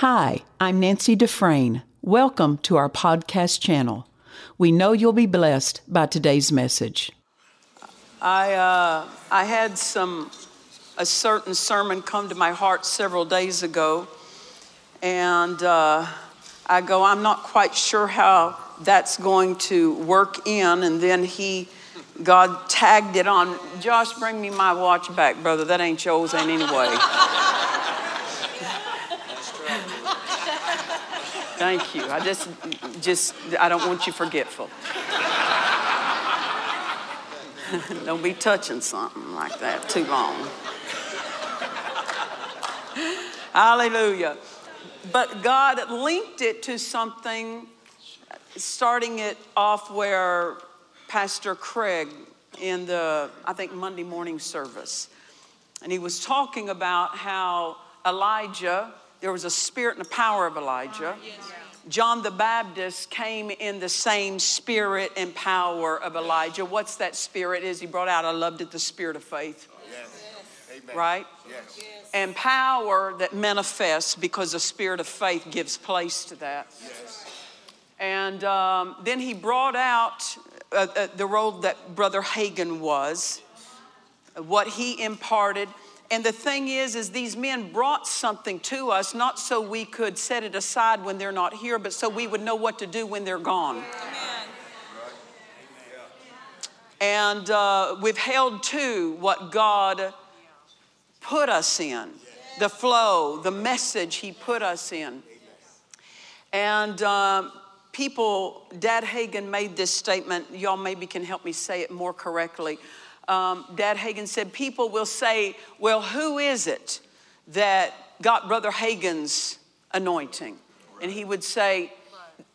Hi, I'm Nancy Dufresne. Welcome to our podcast channel. We know you'll be blessed by today's message. I, uh, I had some, a certain sermon come to my heart several days ago, and uh, I go, I'm not quite sure how that's going to work in. And then he, God tagged it on. Josh, bring me my watch back, brother. That ain't yours, ain't anyway. Thank you. I just, just, I don't want you forgetful. don't be touching something like that too long. Hallelujah. But God linked it to something, starting it off where Pastor Craig in the, I think, Monday morning service. And he was talking about how Elijah there was a spirit and a power of Elijah. John the Baptist came in the same spirit and power of Elijah. What's that spirit is he brought out? I loved it, the spirit of faith. Yes. Right? Yes. And power that manifests because the spirit of faith gives place to that. Yes. And um, then he brought out uh, uh, the role that Brother Hagin was, what he imparted. And the thing is, is these men brought something to us, not so we could set it aside when they're not here, but so we would know what to do when they're gone. And uh, we've held to what God put us in, the flow, the message He put us in. And uh, people, Dad Hagin made this statement. Y'all maybe can help me say it more correctly um, Dad Hagin said, people will say, well, who is it that got Brother Hagin's anointing? And he would say,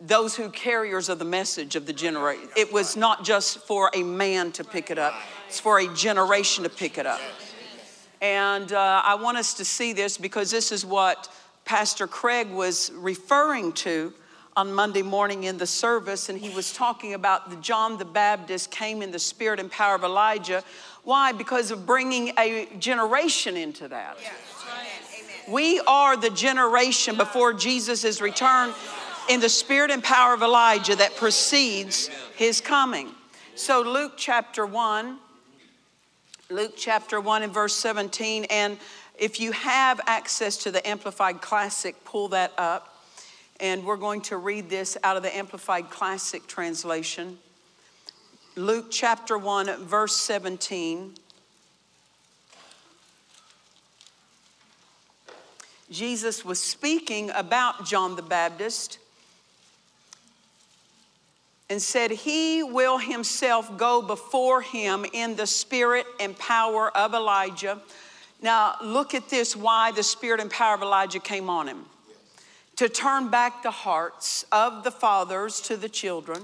those who carriers of the message of the generation. It was not just for a man to pick it up, it's for a generation to pick it up. And uh, I want us to see this because this is what Pastor Craig was referring to on Monday morning in the service, and he was talking about the John the Baptist came in the spirit and power of Elijah. Why? Because of bringing a generation into that. We are the generation before Jesus' return in the spirit and power of Elijah that precedes his coming. So, Luke chapter 1, Luke chapter 1 and verse 17, and if you have access to the Amplified Classic, pull that up. And we're going to read this out of the Amplified Classic Translation. Luke chapter 1, verse 17. Jesus was speaking about John the Baptist and said, He will himself go before him in the spirit and power of Elijah. Now, look at this why the spirit and power of Elijah came on him to turn back the hearts of the fathers to the children,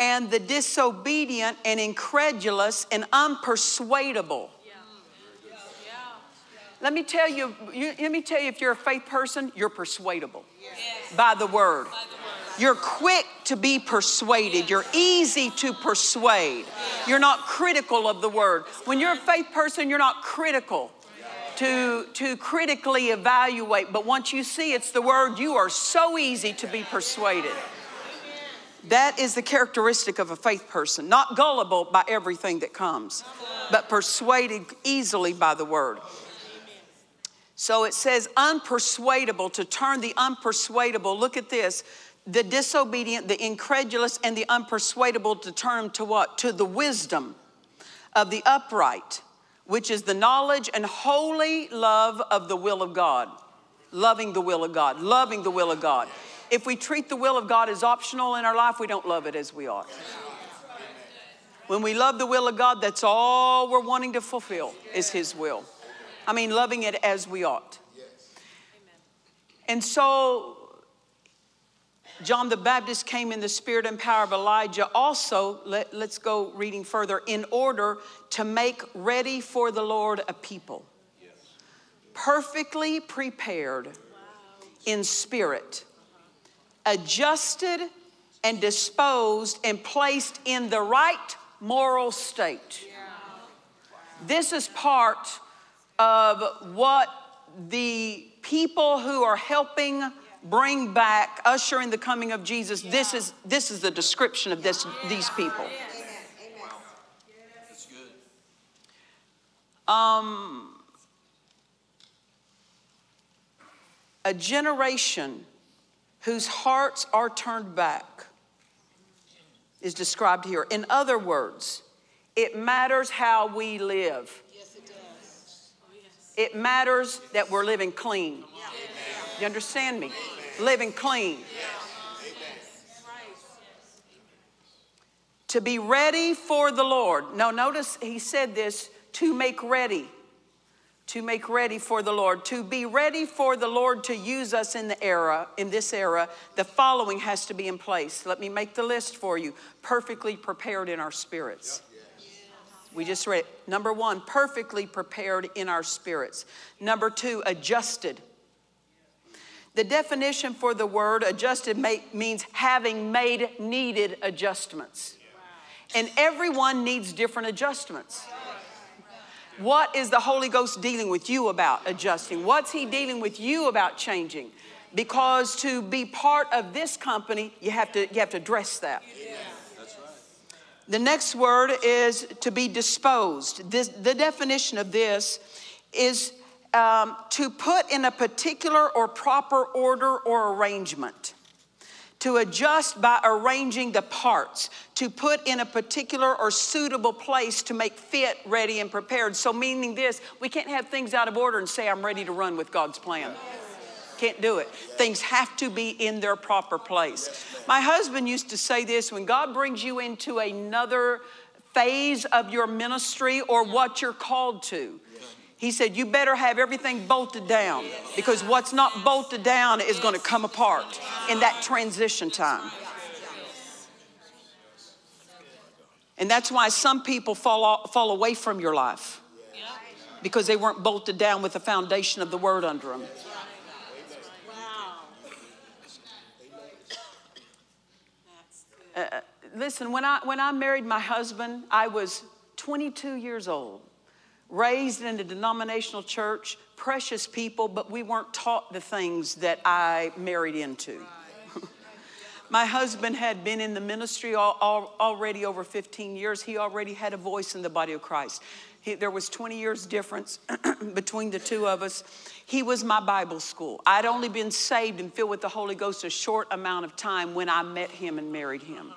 and the disobedient and incredulous and unpersuadable. Let me tell you, you, let me tell you if you're a faith person, you're persuadable yes. by, the word. by the word. You're quick to be persuaded. Yes. You're easy to persuade. Yes. You're not critical of the word. When you're a faith person, you're not critical to, to critically evaluate, but once you see it's the word, you are so easy to be persuaded. That is the characteristic of a faith person, not gullible by everything that comes, but persuaded easily by the word. So it says unpersuadable, to turn the unpersuadable. Look at this the disobedient, the incredulous, and the unpersuadable to turn to what? To the wisdom of the upright which is the knowledge and holy love of the will of God. Loving the will of God, loving the will of God. If we treat the will of God as optional in our life, we don't love it as we ought. When we love the will of God, that's all we're wanting to fulfill is His will. I mean, loving it as we ought. And so John the Baptist came in the spirit and power of Elijah. Also, let, us go reading further, in order to make ready for the Lord a people, yes. perfectly prepared wow. in spirit, adjusted and disposed and placed in the right moral state. Yeah. This is part of what the people who are helping bring back, usher in the coming of Jesus. This is this is the description of this these people. Um, a generation whose hearts are turned back is described here. In other words, it matters how we live. Yes, it does. It matters that we're living clean. You understand me? Living clean. To be ready for the Lord. Now, notice he said this to make ready to make ready for the Lord. To be ready for the Lord to use us in the era, in this era, the following has to be in place. Let me make the list for you. Perfectly prepared in our spirits. We just read. Number one, perfectly prepared in our spirits. Number two, adjusted. The definition for the word adjusted means having made needed adjustments. And everyone needs different adjustments. What is the Holy Ghost dealing with you about adjusting? What's He dealing with you about changing? Because to be part of this company, you have to, you have to address that. The next word is to be disposed. This, the definition of this is um, to put in a particular or proper order or arrangement to adjust by arranging the parts, to put in a particular or suitable place to make fit, ready, and prepared. So, meaning this, we can't have things out of order and say, I'm ready to run with God's plan. Can't do it. Things have to be in their proper place. My husband used to say this when God brings you into another phase of your ministry or what you're called to, he said, You better have everything bolted down because what's not bolted down is going to come apart in that transition time. And that's why some people fall, fall away from your life because they weren't bolted down with the foundation of the word under them. Uh, uh, listen, when I, when I married my husband, I was 22 years old raised in a denominational church, precious people, but we weren't taught the things that I married into. My husband had been in the ministry all, all, already over 15 years. He already had a voice in the body of Christ. He, there was 20 years difference between the two of us. He was my Bible school. I'd only been saved and filled with the Holy Ghost a short amount of time when I met him and married him.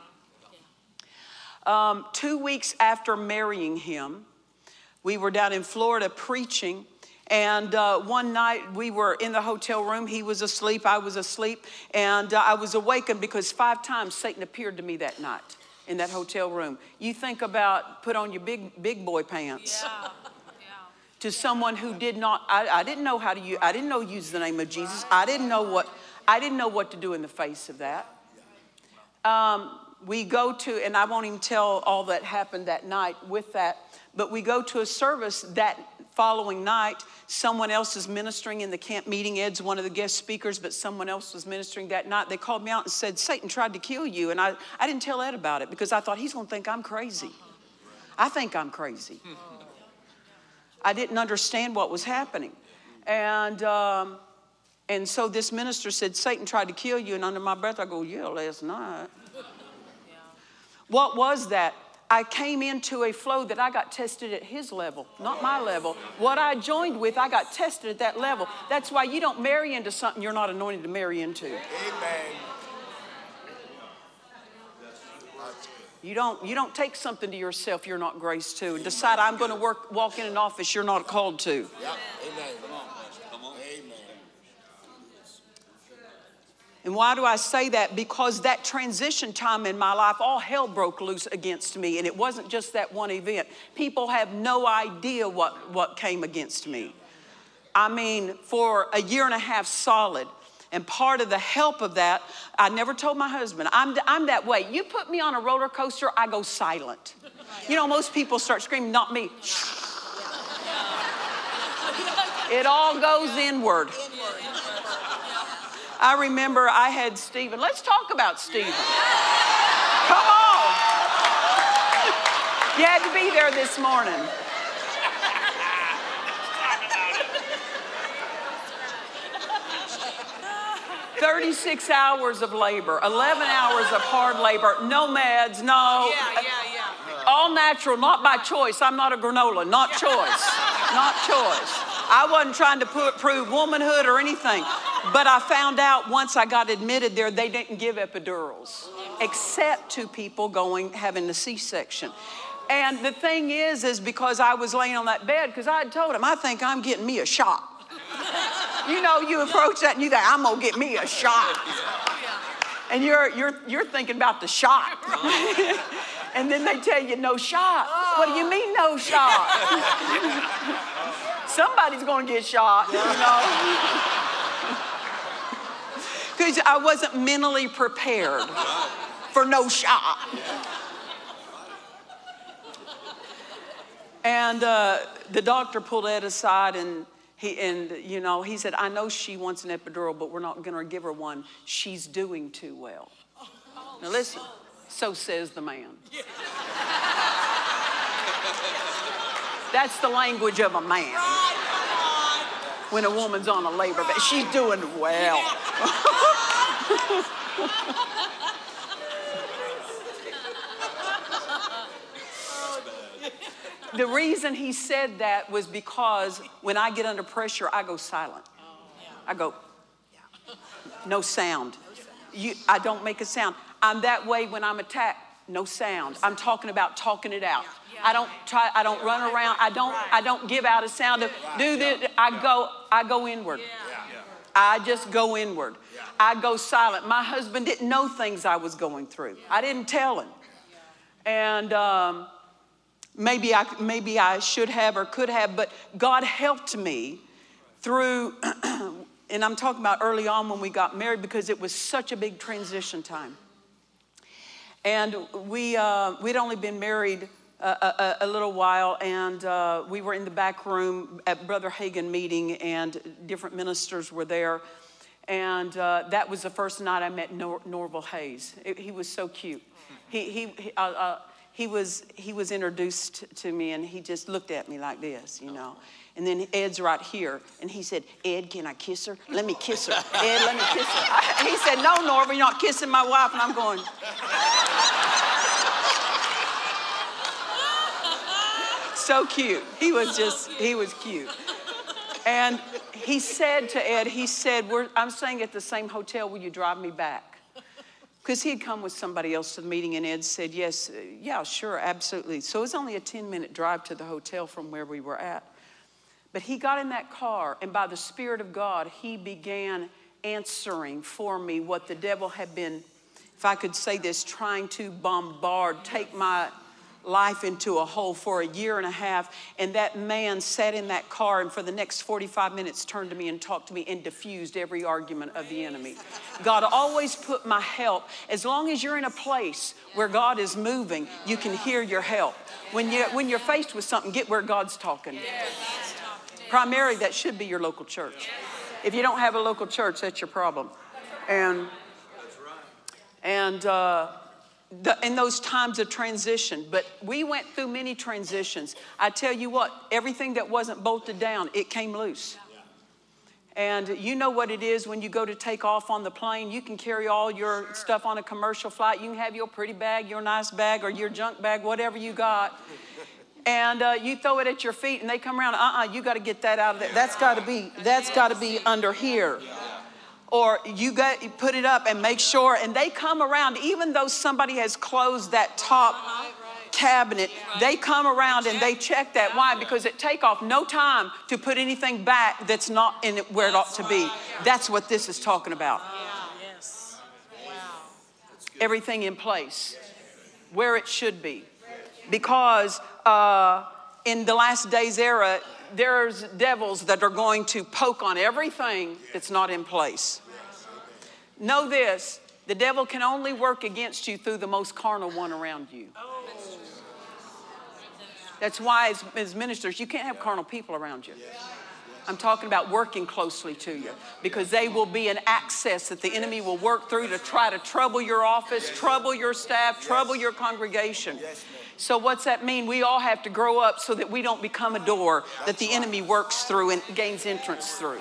Um, two weeks after marrying him, we were down in Florida preaching. And uh, one night we were in the hotel room. He was asleep. I was asleep. And uh, I was awakened because five times Satan appeared to me that night in that hotel room. You think about put on your big, big boy pants. Yeah. To someone who did not, I, I didn't know how to use, I didn't know use the name of Jesus. I didn't know what, I didn't know what to do in the face of that. Um, we go to, and I won't even tell all that happened that night with that but we go to a service that following night. Someone else is ministering in the camp meeting. Ed's one of the guest speakers, but someone else was ministering that night. They called me out and said, Satan tried to kill you. And I, I didn't tell Ed about it because I thought he's going to think I'm crazy. I think I'm crazy. I didn't understand what was happening. And, um, and so this minister said, Satan tried to kill you. And under my breath, I go, Yeah, last night. What was that? I came into a flow that I got tested at his level, not my level. What I joined with, I got tested at that level. That's why you don't marry into something you're not anointed to marry into. Amen. You don't, you don't take something to yourself you're not graced to and decide I'm going to work, walk in an office you're not called to. Yep. Amen. And why do I say that? Because that transition time in my life, all hell broke loose against me. And it wasn't just that one event. People have no idea what, what came against me. I mean, for a year and a half solid. And part of the help of that, I never told my husband, I'm, I'm that way. You put me on a roller coaster, I go silent. You know, most people start screaming, not me. It all goes inward. I remember I had Stephen. Let's talk about Stephen. Come on. You had to be there this morning. 36 hours of labor, 11 hours of hard labor, no meds, no. Yeah, yeah, yeah. All natural, not by choice. I'm not a granola, not choice. not choice. I wasn't trying to put, prove womanhood or anything. But I found out once I got admitted there, they didn't give epidurals, except to people going having a C-section. And the thing is, is because I was laying on that bed, because I had told him, I think I'm getting me a shot. you know, you approach that and you think, I'm gonna get me a shot. And you're you're you're thinking about the shot. and then they tell you no shot. What do you mean no shot? Somebody's gonna get shot, you know. Because I wasn't mentally prepared for no shot. And uh, the doctor pulled Ed aside and he, and you know, he said, I know she wants an epidural, but we're not going to give her one. She's doing too well. Now listen, so says the man. That's the language of a man. When a woman's on a labor bed, she's doing well. the reason he said that was because when I get under pressure, I go silent. I go, no sound. You, I don't make a sound. I'm that way when I'm attacked. No sound. I'm talking about talking it out. I don't try. I don't run around. I don't. I don't give out a sound of do this. I go. I go inward. I just go inward. I go silent. My husband didn't know things I was going through. I didn't tell him. And um, maybe I maybe I should have or could have, but God helped me through. and I'm talking about early on when we got married because it was such a big transition time. And we, uh, we'd only been married a, a, a little while, and uh, we were in the back room at Brother Hagin meeting, and different ministers were there. And uh, that was the first night I met Nor- Norval Hayes. It, he was so cute. He, he, he, uh, uh, he, was, he was introduced to me, and he just looked at me like this, you know. And then Ed's right here, and he said, Ed, can I kiss her? Let me kiss her. Ed, let me kiss her. I, he said, No, Norval, you're not kissing my wife. And I'm going, so cute. He was just, he was cute. And he said to Ed, he said, We're, I'm staying at the same hotel. Will you drive me back? Because he had come with somebody else to the meeting, and Ed said, Yes, uh, yeah, sure, absolutely. So it was only a 10 minute drive to the hotel from where we were at. But he got in that car, and by the Spirit of God, he began answering for me what the devil had been, if I could say this, trying to bombard, take my life into a hole for a year and a half. And that man sat in that car and for the next 45 minutes turned to me and talked to me and diffused every argument of the enemy. God always put my help. As long as you're in a place where God is moving, you can hear your help. When, you, when you're faced with something, get where God's talking. Primarily, that should be your local church. If you don't have a local church, that's your problem. And, and, uh, the, in those times of transition. But we went through many transitions. I tell you what, everything that wasn't bolted down, it came loose. And you know what it is when you go to take off on the plane. You can carry all your stuff on a commercial flight. You can have your pretty bag, your nice bag, or your junk bag, whatever you got. And uh, you throw it at your feet, and they come around. Uh-uh, you got to get that out of there. That's got to be. That's got to be under here or you you put it up and make sure and they come around even though somebody has closed that top cabinet they come around and they check that why because it take off no time to put anything back that's not in it where it ought to be. That's what this is talking about. Everything in place where it should be. Because uh, in the last days era there's devils that are going to poke on everything that's not in place. Know this the devil can only work against you through the most carnal one around you. That's why, as, as ministers, you can't have carnal people around you. I'm talking about working closely to you because they will be an access that the enemy will work through to try to trouble your office, trouble your staff, trouble your congregation. So, what's that mean? We all have to grow up so that we don't become a door that the enemy works through and gains entrance through.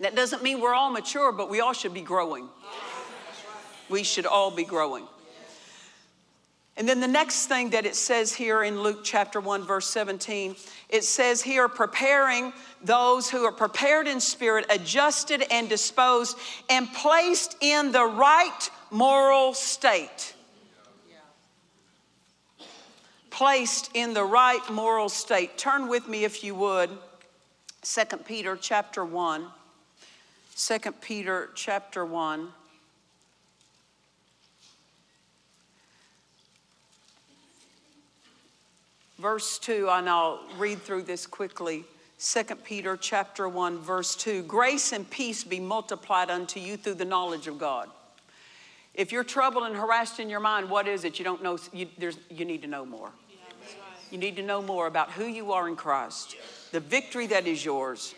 That doesn't mean we're all mature, but we all should be growing. We should all be growing. And then the next thing that it says here in Luke chapter 1, verse 17, it says here, preparing those who are prepared in spirit, adjusted and disposed, and placed in the right moral state. Placed in the right moral state. Turn with me, if you would, 2 Peter chapter 1. 2 Peter chapter 1. verse 2 and i'll read through this quickly 2 peter chapter 1 verse 2 grace and peace be multiplied unto you through the knowledge of god if you're troubled and harassed in your mind what is it you don't know you, you need to know more you need to know more about who you are in christ the victory that is yours.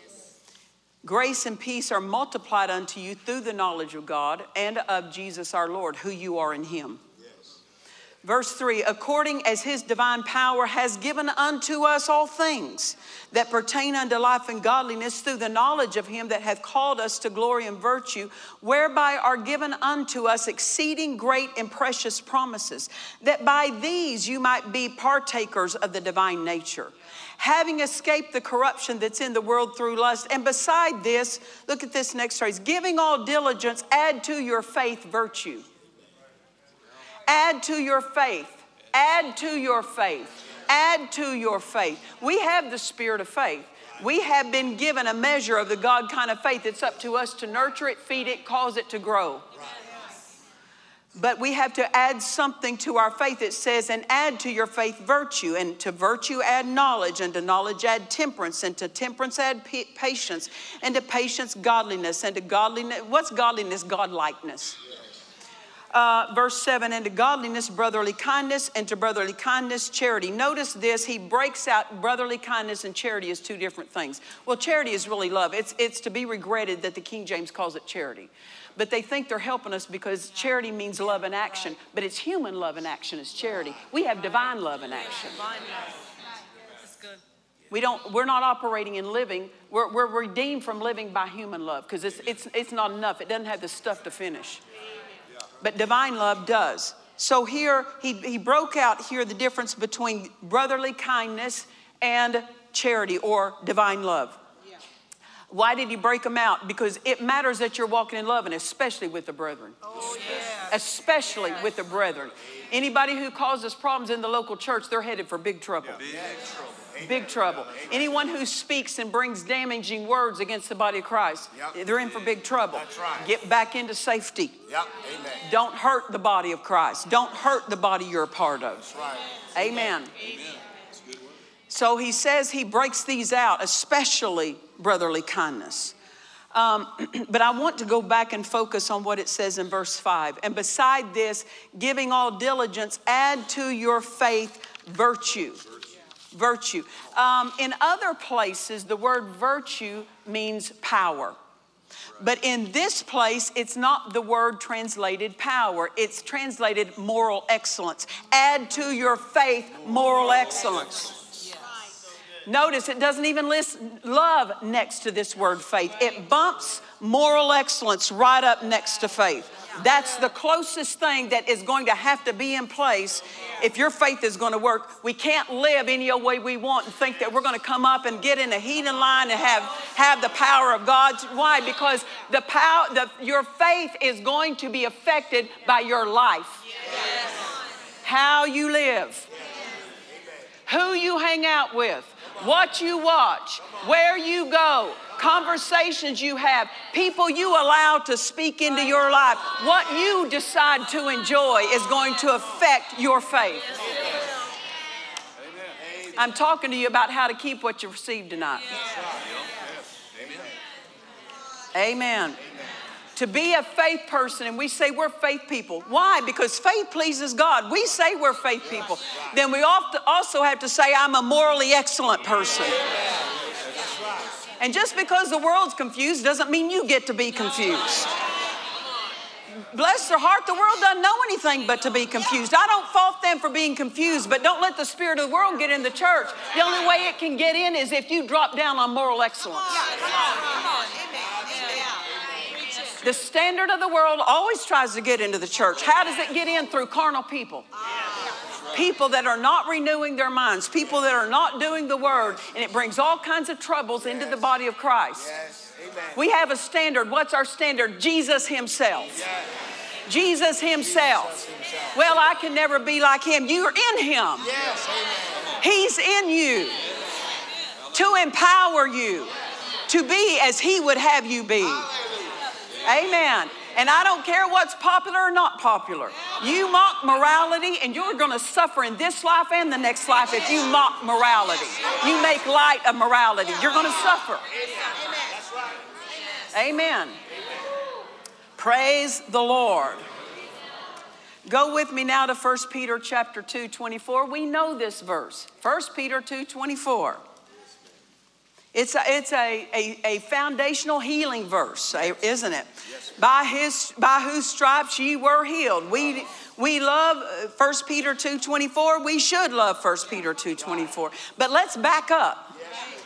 Grace and peace are multiplied unto you through the knowledge of god and of jesus our lord who you are in him Verse 3 according as his divine power has given unto us all things that pertain unto life and godliness through the knowledge of him that hath called us to glory and virtue, whereby are given unto us exceeding great and precious promises, that by these you might be partakers of the divine nature. Having escaped the corruption that's in the world through lust. And beside this, look at this next phrase giving all diligence, add to your faith virtue Add to your faith. Add to your faith. Add to your faith. We have the spirit of faith. We have been given a measure of the God kind of faith. It's up to us to nurture it, feed it, cause it to grow. But we have to add something to our faith. It says, and add to your faith virtue, and to virtue add knowledge, and to knowledge add temperance, and to temperance add patience, and to patience godliness, and to godliness, what's godliness? Godlikeness uh, verse 7 and to godliness, brotherly kindness, and to brotherly kindness, charity. Notice this, he breaks out brotherly kindness and charity as two different things. Well, charity is really love. It's, it's to be regretted that the King James calls it charity. But they think they're helping us because charity means love in action, but it's human love in action is charity. We have divine love in action. We don't, we're not operating in living, we're, we're redeemed from living by human love because it's, it's, it's not enough. It doesn't have the stuff to finish but divine love does. So here, he, he broke out here the difference between brotherly kindness and charity or divine love. Why did he break them out? Because it matters that you're walking in love, and especially with the brethren. Oh, yeah. Especially with the brethren. Anybody who causes problems in the local church, they're headed for big trouble. Big trouble. Big trouble. Anyone who speaks and brings damaging words against the body of Christ, yep. they're in for big trouble. Right. Get back into safety. Yep. Amen. Don't hurt the body of Christ. Don't hurt the body you're a part of. Right. Amen. Amen. So he says he breaks these out, especially brotherly kindness. Um, but I want to go back and focus on what it says in verse 5. And beside this, giving all diligence, add to your faith virtue virtue. Um, in other places, the word virtue means power. But in this place, it's not the word translated power, it's translated moral excellence. Add to your faith moral excellence. Notice it doesn't even list love next to this word faith. It bumps moral excellence right up next to faith. That's the closest thing that is going to have to be in place if your faith is going to work. We can't live any way we want and think that we're going to come up and get in a healing line and have, have the power of God. Why? Because the power, the, your faith is going to be affected by your life. How you live. Who you hang out with. What you watch. Where you go conversations you have, people you allow to speak into your life, what you decide to enjoy is going to affect your faith. I'm talking to you about how to keep what you received tonight. Amen. To be a faith person, and we say we're faith people. Why? Because faith pleases God. We say we're faith people. Then we also have to say, I'm a morally excellent person. And just because the world's confused doesn't mean you get to be confused. Bless their heart, the world doesn't know anything but to be confused. I don't fault them for being confused, but don't let the spirit of the world get in the church. The only way it can get in is if you drop down on moral excellence. The standard of the world always tries to get into the church. How does it get in? Through carnal people. People that are not renewing their minds, people that are not doing the word, and it brings all kinds of troubles into the body of Christ. We have a standard. What's our standard? Jesus Himself. Jesus Himself. Well, I can never be like Him. You're in Him. He's in you to empower you to be as He would have you be. Amen. And I don't care what's popular or not popular. You mock morality, and you're going to suffer in this life and the next life if you mock morality. You make light of morality. You're going to suffer. Amen. Praise the Lord. Go with me now to 1 Peter chapter 2, 24. We know this verse. 1 Peter 2, 24. It's a, it's a, a, a foundational healing verse, isn't it? By, his, by whose stripes ye were healed. We, we love 1 uh, Peter 2.24. We should love 1 Peter 2.24. But let's back up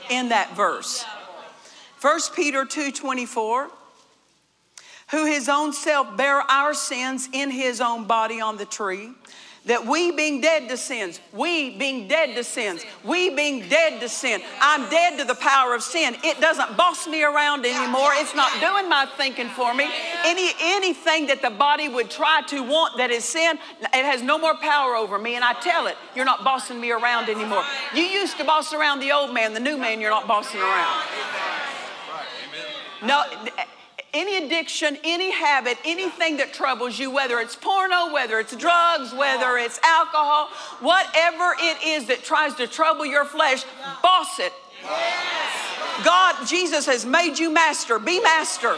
in that verse. 1 Peter 2.24 who his own self bare our sins in his own body on the tree that we being dead to sins, we being dead to sins, we being dead to sin. I'm dead to the power of sin. It doesn't boss me around anymore. It's not doing my thinking for me. Any anything that the body would try to want that is sin, it has no more power over me. And I tell it, you're not bossing me around anymore. You used to boss around the old man, the new man, you're not bossing around. No any addiction, any habit, anything that troubles you, whether it's porno, whether it's drugs, whether it's alcohol, whatever it is that tries to trouble your flesh, boss it. God, Jesus has made you master. Be master.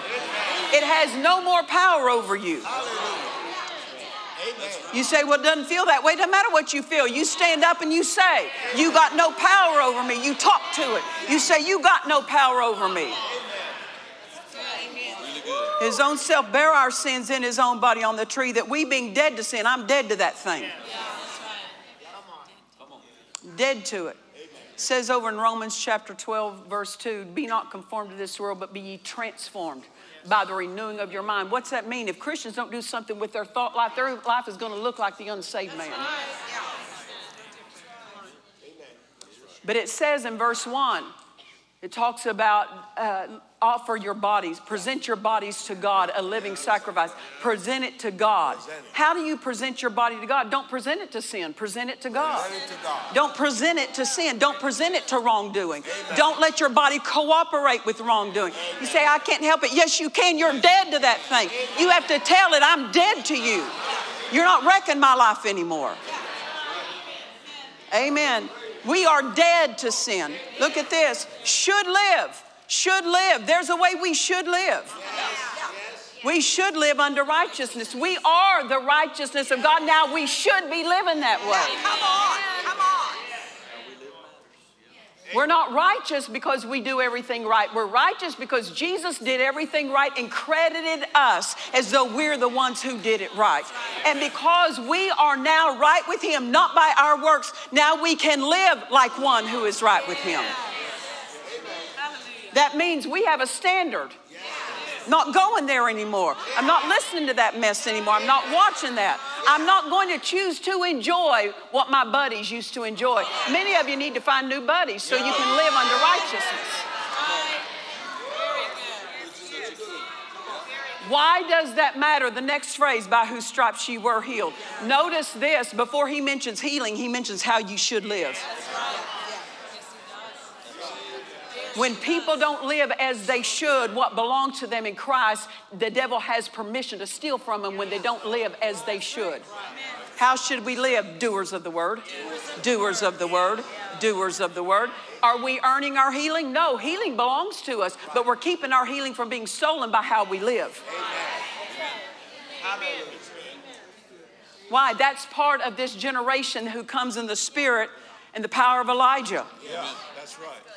It has no more power over you. You say, well, it doesn't feel that way. It doesn't matter what you feel. You stand up and you say, you got no power over me. You talk to it. You say, you got no power over me. His own self bear our sins in his own body on the tree that we being dead to sin, I'm dead to that thing. Dead to it. it. Says over in Romans chapter 12, verse 2 Be not conformed to this world, but be ye transformed by the renewing of your mind. What's that mean? If Christians don't do something with their thought life, their life is going to look like the unsaved man. But it says in verse 1, it talks about uh, offer your bodies, present your bodies to God, a living sacrifice. Present it to God. How do you present your body to God? Don't present it to sin, present it to God. Don't present it to sin, don't present it to wrongdoing. Don't let your body cooperate with wrongdoing. You say, I can't help it. Yes, you can. You're dead to that thing. You have to tell it, I'm dead to you. You're not wrecking my life anymore. Amen. We are dead to sin. Look at this. Should live should live. There's a way we should live. We should live under righteousness. We are the righteousness of God. Now we should be living that way. Come on, come on. We're not righteous because we do everything right. We're righteous because Jesus did everything right and credited us as though we're the ones who did it right. And because we are now right with Him, not by our works, now we can live like one who is right with Him. That means we have a standard. Not going there anymore. I'm not listening to that mess anymore. I'm not watching that. I'm not going to choose to enjoy what my buddies used to enjoy. Many of you need to find new buddies so you can live under righteousness. Why does that matter? The next phrase, by whose stripes ye were healed. Notice this before he mentions healing, he mentions how you should live. When people don't live as they should, what belongs to them in Christ, the devil has permission to steal from them when they don't live as they should. How should we live? Doers of the word. Doers of the word. Doers of the word. Are we earning our healing? No, healing belongs to us, but we're keeping our healing from being stolen by how we live. Why? That's part of this generation who comes in the spirit and the power of Elijah. Yeah, that's right.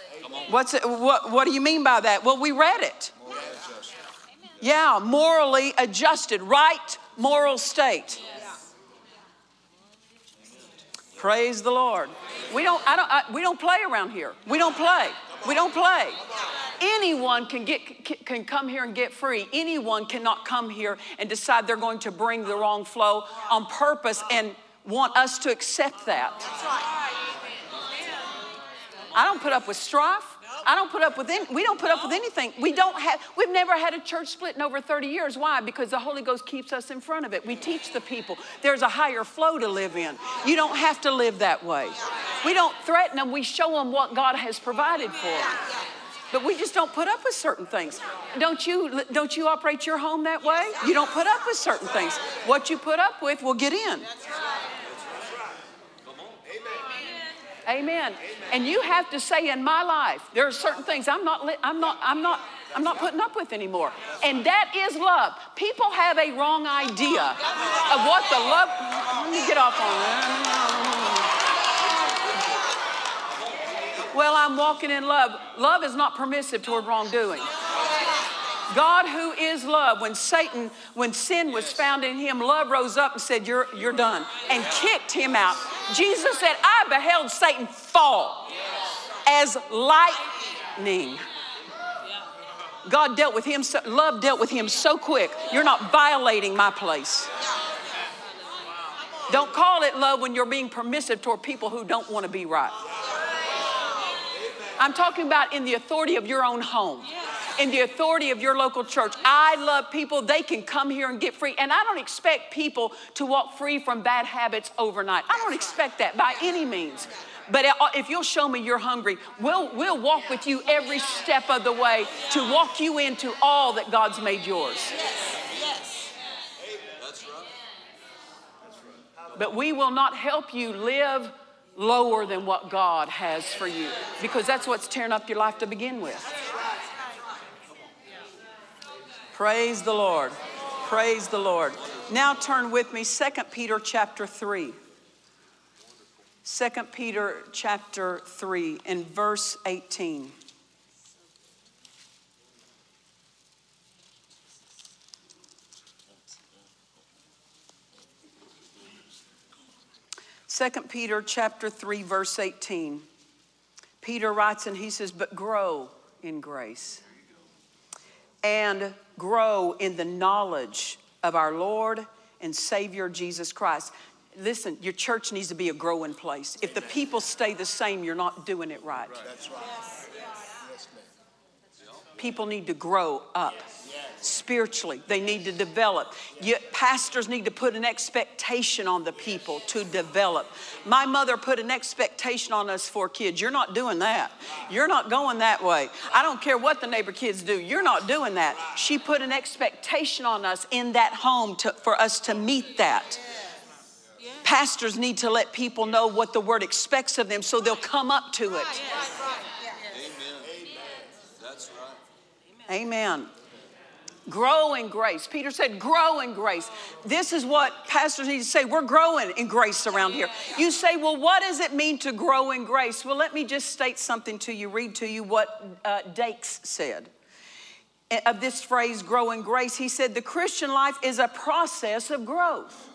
What's it, what, what do you mean by that? Well, we read it. Yeah, morally adjusted, right moral state. Praise the Lord. We don't, I don't, I, we don't play around here. We don't play. We don't play. Anyone can get can come here and get free. Anyone cannot come here and decide they're going to bring the wrong flow on purpose and want us to accept that. I don't put up with strife. I don't put up with any, we don't put up with anything. We don't have we've never had a church split in over 30 years. Why? Because the Holy Ghost keeps us in front of it. We teach the people there's a higher flow to live in. You don't have to live that way. We don't threaten them, we show them what God has provided for them. But we just don't put up with certain things. Don't you don't you operate your home that way? You don't put up with certain things. What you put up with will get in. Amen. And you have to say in my life, there are certain things I'm not, I'm not, I'm not, I'm not putting up with anymore. And that is love. People have a wrong idea of what the love. Let me get off on that. Well, I'm walking in love. Love is not permissive toward wrongdoing. God, who is love, when Satan, when sin was found in him, love rose up and said, You're, you're done, and kicked him out. Jesus said, I beheld Satan fall as lightning. God dealt with him, so, love dealt with him so quick. You're not violating my place. Don't call it love when you're being permissive toward people who don't want to be right. I'm talking about in the authority of your own home in the authority of your local church. I love people. They can come here and get free. And I don't expect people to walk free from bad habits overnight. I don't expect that by any means. But if you'll show me you're hungry, we'll, we'll walk with you every step of the way to walk you into all that God's made yours. But we will not help you live lower than what God has for you because that's what's tearing up your life to begin with. Praise the Lord. Praise the Lord. Now turn with me 2 Peter chapter 3. 2 Peter chapter 3 and verse 18. Second Peter chapter 3 verse 18. Peter writes and he says, "But grow in grace and grow in the knowledge of our Lord and Savior Jesus Christ. Listen, your church needs to be a growing place. If the people stay the same, you're not doing it right. That's right. People need to grow up spiritually. They need to develop. Yet pastors need to put an expectation on the people to develop. My mother put an expectation on us four kids. You're not doing that. You're not going that way. I don't care what the neighbor kids do. You're not doing that. She put an expectation on us in that home to, for us to meet that. Pastors need to let people know what the word expects of them so they'll come up to it. Amen. Grow in grace. Peter said, Grow in grace. This is what pastors need to say. We're growing in grace around here. You say, Well, what does it mean to grow in grace? Well, let me just state something to you, read to you what uh, Dake's said of this phrase, grow in grace. He said, The Christian life is a process of growth.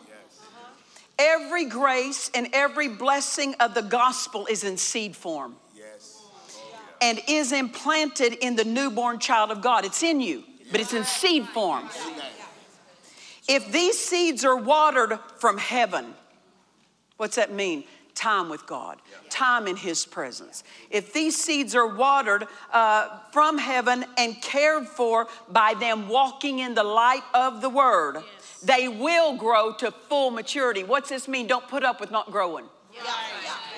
Every grace and every blessing of the gospel is in seed form and is implanted in the newborn child of God. It's in you but it's in seed form. If these seeds are watered from heaven, what's that mean? Time with God, time in His presence. If these seeds are watered uh, from heaven and cared for by them walking in the light of the Word, they will grow to full maturity. What's this mean? Don't put up with not growing.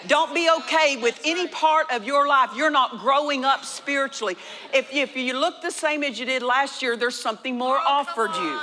Don't be okay with any part of your life. You're not growing up spiritually. If, if you look the same as you did last year, there's something more oh, offered you.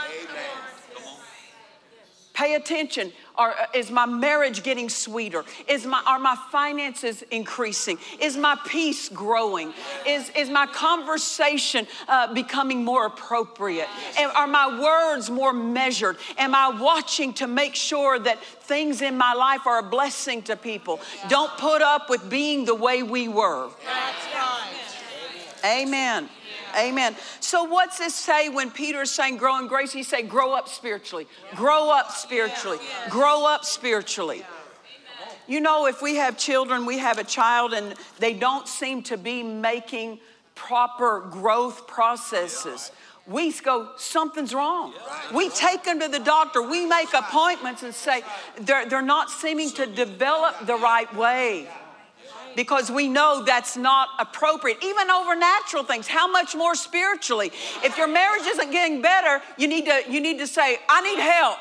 Pay attention. Are, is my marriage getting sweeter? Is my, are my finances increasing? Is my peace growing? Is, is my conversation uh, becoming more appropriate? And are my words more measured? Am I watching to make sure that things in my life are a blessing to people? Don't put up with being the way we were. Amen. Amen. So what's this say when Peter is saying grow in grace? He say grow up spiritually. Grow up spiritually. Grow up spiritually. You know, if we have children, we have a child and they don't seem to be making proper growth processes, we go, something's wrong. We take them to the doctor. We make appointments and say, they're, they're not seeming to develop the right way because we know that's not appropriate, even over natural things. How much more spiritually? If your marriage isn't getting better, you need to, you need to say, I need help.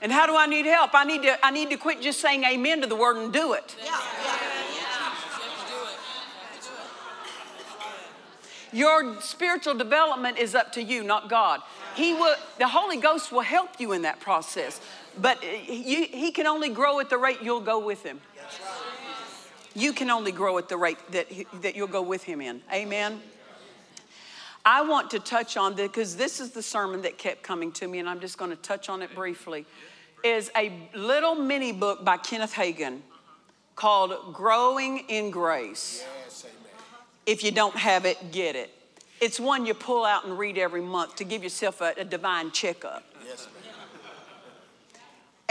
And how do I need help? I need to, I need to quit just saying amen to the word and do it. Your spiritual development is up to you, not God. He will, the Holy Ghost will help you in that process, but uh, you, He can only grow at the rate you'll go with Him. You can only grow at the rate that, that you'll go with Him in. Amen. I want to touch on this because this is the sermon that kept coming to me, and I'm just going to touch on it briefly. Is a little mini book by Kenneth Hagin called Growing in Grace. Yes, If you don't have it, get it. It's one you pull out and read every month to give yourself a, a divine checkup.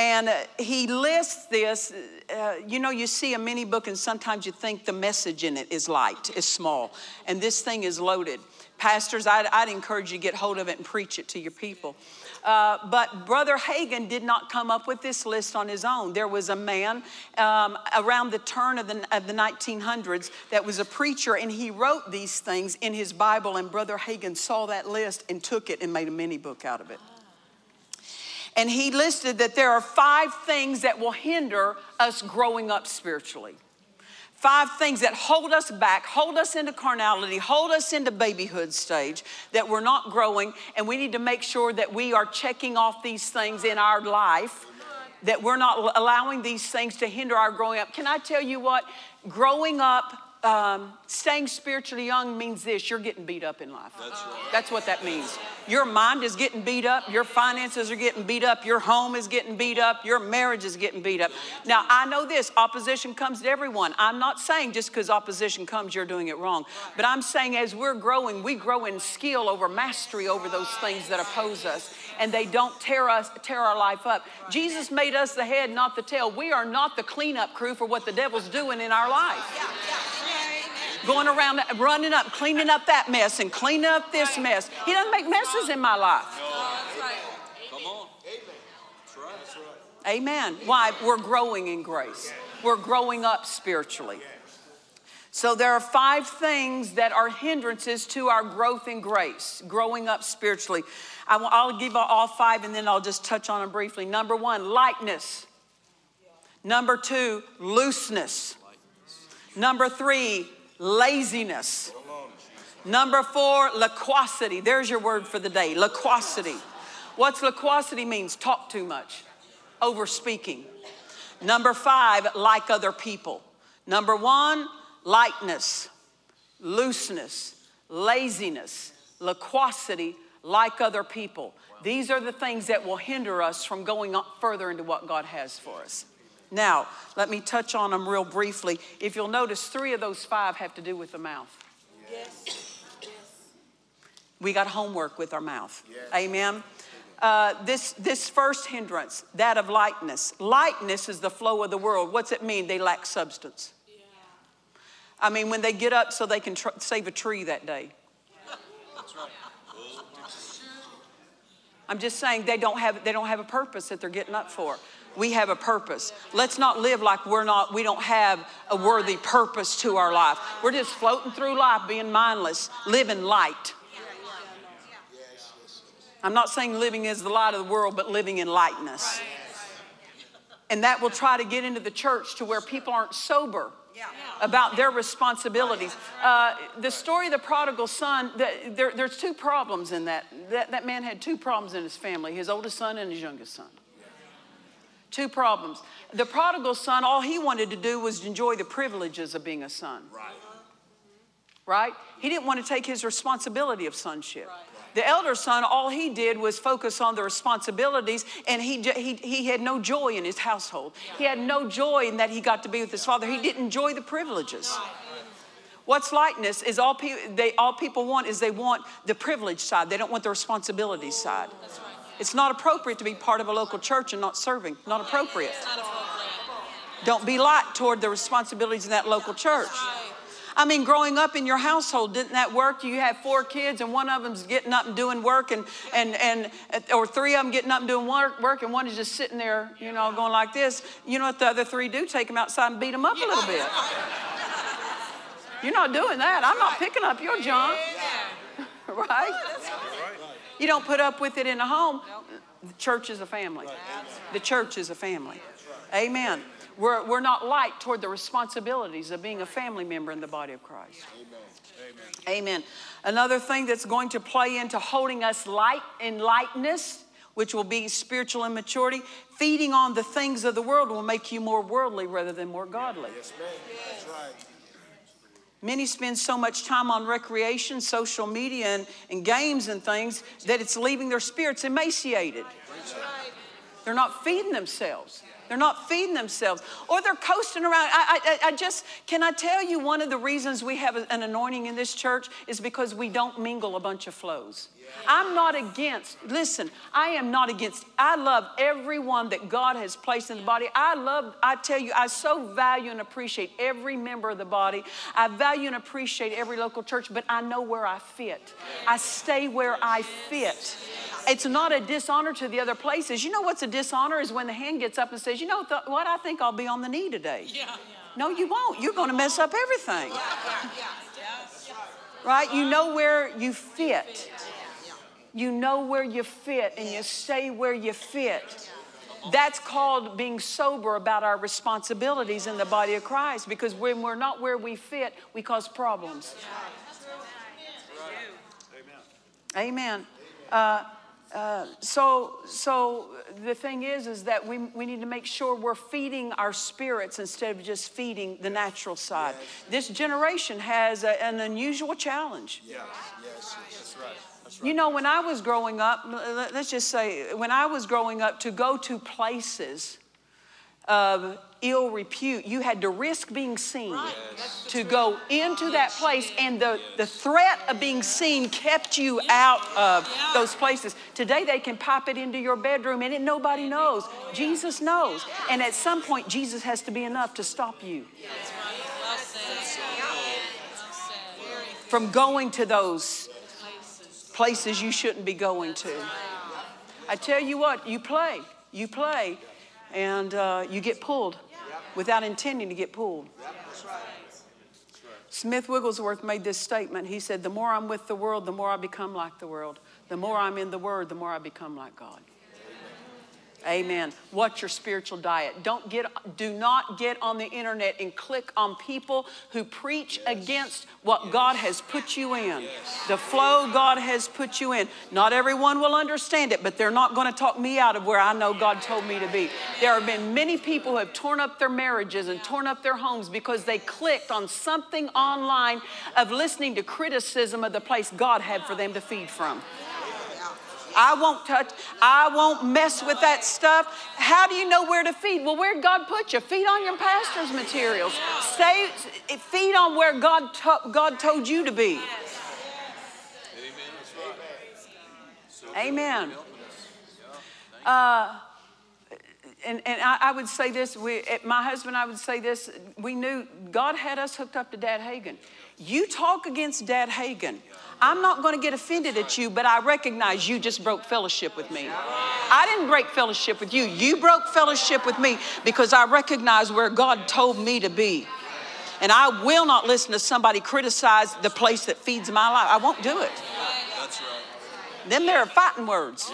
And uh, he lists this. Uh, you know, you see a mini book, and sometimes you think the message in it is light, is small, and this thing is loaded. Pastors, I'd, I'd encourage you to get hold of it and preach it to your people. Uh, but Brother Hagin did not come up with this list on his own. There was a man um, around the turn of the, of the 1900s that was a preacher, and he wrote these things in his Bible. And Brother Hagin saw that list and took it and made a mini book out of it. And he listed that there are five things that will hinder us growing up spiritually. Five things that hold us back, hold us into carnality, hold us into babyhood stage, that we're not growing, and we need to make sure that we are checking off these things in our life, that we're not allowing these things to hinder our growing up. Can I tell you what? Growing up um, staying spiritually young means this you're getting beat up in life. That's, right. That's what that means. Your mind is getting beat up, your finances are getting beat up, your home is getting beat up, your marriage is getting beat up. Now, I know this opposition comes to everyone. I'm not saying just because opposition comes, you're doing it wrong. But I'm saying as we're growing, we grow in skill over mastery over those things that oppose us, and they don't tear us, tear our life up. Jesus made us the head, not the tail. We are not the cleanup crew for what the devil's doing in our life going around running up, cleaning up that mess and cleaning up this mess. He doesn't make messes in my life. Come on. Amen. Why? We're growing in grace. We're growing up spiritually. So there are five things that are hindrances to our growth in grace, growing up spiritually. I'll give all five and then I'll just touch on them briefly. Number one, lightness. Number two, looseness. Number three, laziness. Number four, loquacity. There's your word for the day loquacity. What's loquacity means? Talk too much, over speaking. Number five, like other people. Number one, lightness, looseness, laziness, loquacity, like other people. These are the things that will hinder us from going further into what God has for us. Now, let me touch on them real briefly. If you'll notice, three of those five have to do with the mouth. Yes. We got homework with our mouth. Yes. Amen. Uh, this, this first hindrance, that of lightness. Lightness is the flow of the world. What's it mean? They lack substance. Yeah. I mean, when they get up so they can tr- save a tree that day. That's right. I'm just saying they don't have, they don't have a purpose that they're getting up for we have a purpose. Let's not live like we're not, we don't have a worthy purpose to our life. We're just floating through life being mindless, living light. I'm not saying living is the light of the world, but living in lightness. And that will try to get into the church to where people aren't sober about their responsibilities. Uh, the story of the prodigal son, the, there, there's two problems in that. that. That man had two problems in his family his oldest son and his youngest son. Two problems. The prodigal son, all he wanted to do was enjoy the privileges of being a son. Right. Right? He didn't want to take his responsibility of sonship. Right. The elder son, all he did was focus on the responsibilities, and he, he, he had no joy in his household. He had no joy in that he got to be with his father. He didn't enjoy the privileges. What's likeness is all, pe- they, all people want is they want the privilege side. They don't want the responsibility side. It's not appropriate to be part of a local church and not serving. Not appropriate. Don't be light toward the responsibilities in that local church. I mean, growing up in your household, didn't that work? You have four kids, and one of them's getting up and doing work, and, and, and or three of them getting up and doing work, work, and one is just sitting there, you know, going like this. You know what the other three do? Take them outside and beat them up a little bit. You're not doing that. I'm not picking up your junk. right? You don't put up with it in a home. The church is a family. The church is a family. Amen. We're, we're not light toward the responsibilities of being a family member in the body of Christ. Amen. Amen. Another thing that's going to play into holding us light in lightness, which will be spiritual immaturity, feeding on the things of the world will make you more worldly rather than more godly. Yes, That's right. Many spend so much time on recreation, social media, and, and games and things that it's leaving their spirits emaciated. They're not feeding themselves. They're not feeding themselves, or they're coasting around. I, I, I, just can I tell you one of the reasons we have an anointing in this church is because we don't mingle a bunch of flows. I'm not against, listen, I am not against, I love everyone that God has placed in the body. I love, I tell you, I so value and appreciate every member of the body. I value and appreciate every local church, but I know where I fit. I stay where I fit. It's not a dishonor to the other places. You know what's a dishonor is when the hand gets up and says, You know th- what? I think I'll be on the knee today. Yeah. No, you won't. You're going to mess up everything. Right? You know where you fit you know where you fit and you stay where you fit. That's called being sober about our responsibilities in the body of Christ because when we're not where we fit, we cause problems. Amen. Uh, uh, so, so the thing is, is that we, we need to make sure we're feeding our spirits instead of just feeding the natural side. Yes. This generation has a, an unusual challenge. Yes. Yes. That's right. You know, when I was growing up, let's just say, when I was growing up, to go to places of ill repute, you had to risk being seen right. to go into that place, and the, the threat of being seen kept you out of those places. Today, they can pop it into your bedroom, and it, nobody knows. Jesus knows. And at some point, Jesus has to be enough to stop you. From going to those places. you shouldn't be going to. I tell you what, you play, you play, and uh, you get pulled without intending to get pulled. Smith Wigglesworth made this statement. He said, The more I'm with the world, the more I become like the world. The more I'm in the Word, the more I become like God. Amen. What's your spiritual diet? Don't get do not get on the internet and click on people who preach yes. against what yes. God has put you in. Yes. The flow God has put you in. Not everyone will understand it, but they're not going to talk me out of where I know God told me to be. There have been many people who have torn up their marriages and torn up their homes because they clicked on something online of listening to criticism of the place God had for them to feed from. I won't touch, I won't mess with that stuff. How do you know where to feed? Well, where'd God put you? Feed on your pastor's materials. Stay, feed on where God, God told you to be. Amen. Uh, and, and I, I, would say this, we, my husband, I would say this, we knew God had us hooked up to Dad Hagin. You talk against Dad Hagin, I'm not going to get offended at you, but I recognize you just broke fellowship with me. I didn't break fellowship with you. You broke fellowship with me because I recognize where God told me to be. And I will not listen to somebody criticize the place that feeds my life. I won't do it. That's right. Them there are fighting words.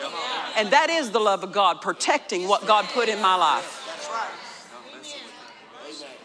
And that is the love of God, protecting what God put in my life.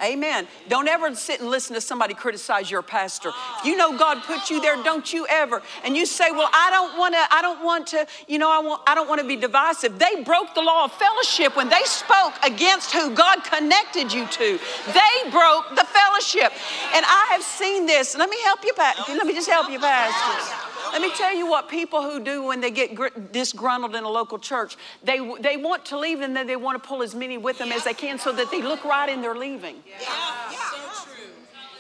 Amen. Don't ever sit and listen to somebody criticize your pastor. If you know God put you there, don't you ever. And you say, "Well, I don't want to. I don't want to. You know, I want. I don't want to be divisive." They broke the law of fellowship when they spoke against who God connected you to. They broke the fellowship, and I have seen this. Let me help you, Pastor. Let me just help you, Pastor. Let me tell you what people who do when they get disgruntled in a local church, they, they want to leave and then they want to pull as many with them as they can so that they look right in their leaving. Yeah, yeah. So true.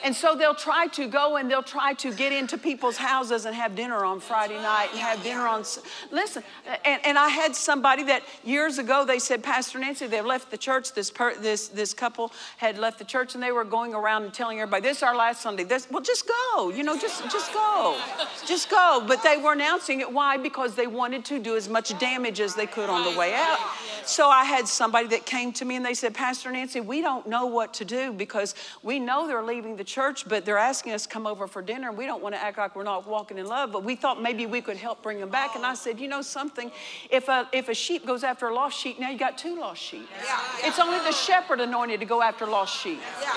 And so they'll try to go and they'll try to get into people's houses and have dinner on Friday night and have dinner on. Listen, and, and I had somebody that years ago they said, Pastor Nancy, they've left the church. This per, this this couple had left the church and they were going around and telling everybody, "This is our last Sunday." This, well, just go. You know, just just go, just go. But they were announcing it. Why? Because they wanted to do as much damage as they could on the way out. So I had somebody that came to me and they said, Pastor Nancy, we don't know what to do because we know they're leaving the church, but they're asking us to come over for dinner. And we don't want to act like we're not walking in love, but we thought maybe we could help bring them back. And I said, you know something? If a, if a sheep goes after a lost sheep, now you got two lost sheep. Yeah. It's only the shepherd anointed to go after lost sheep. Yeah.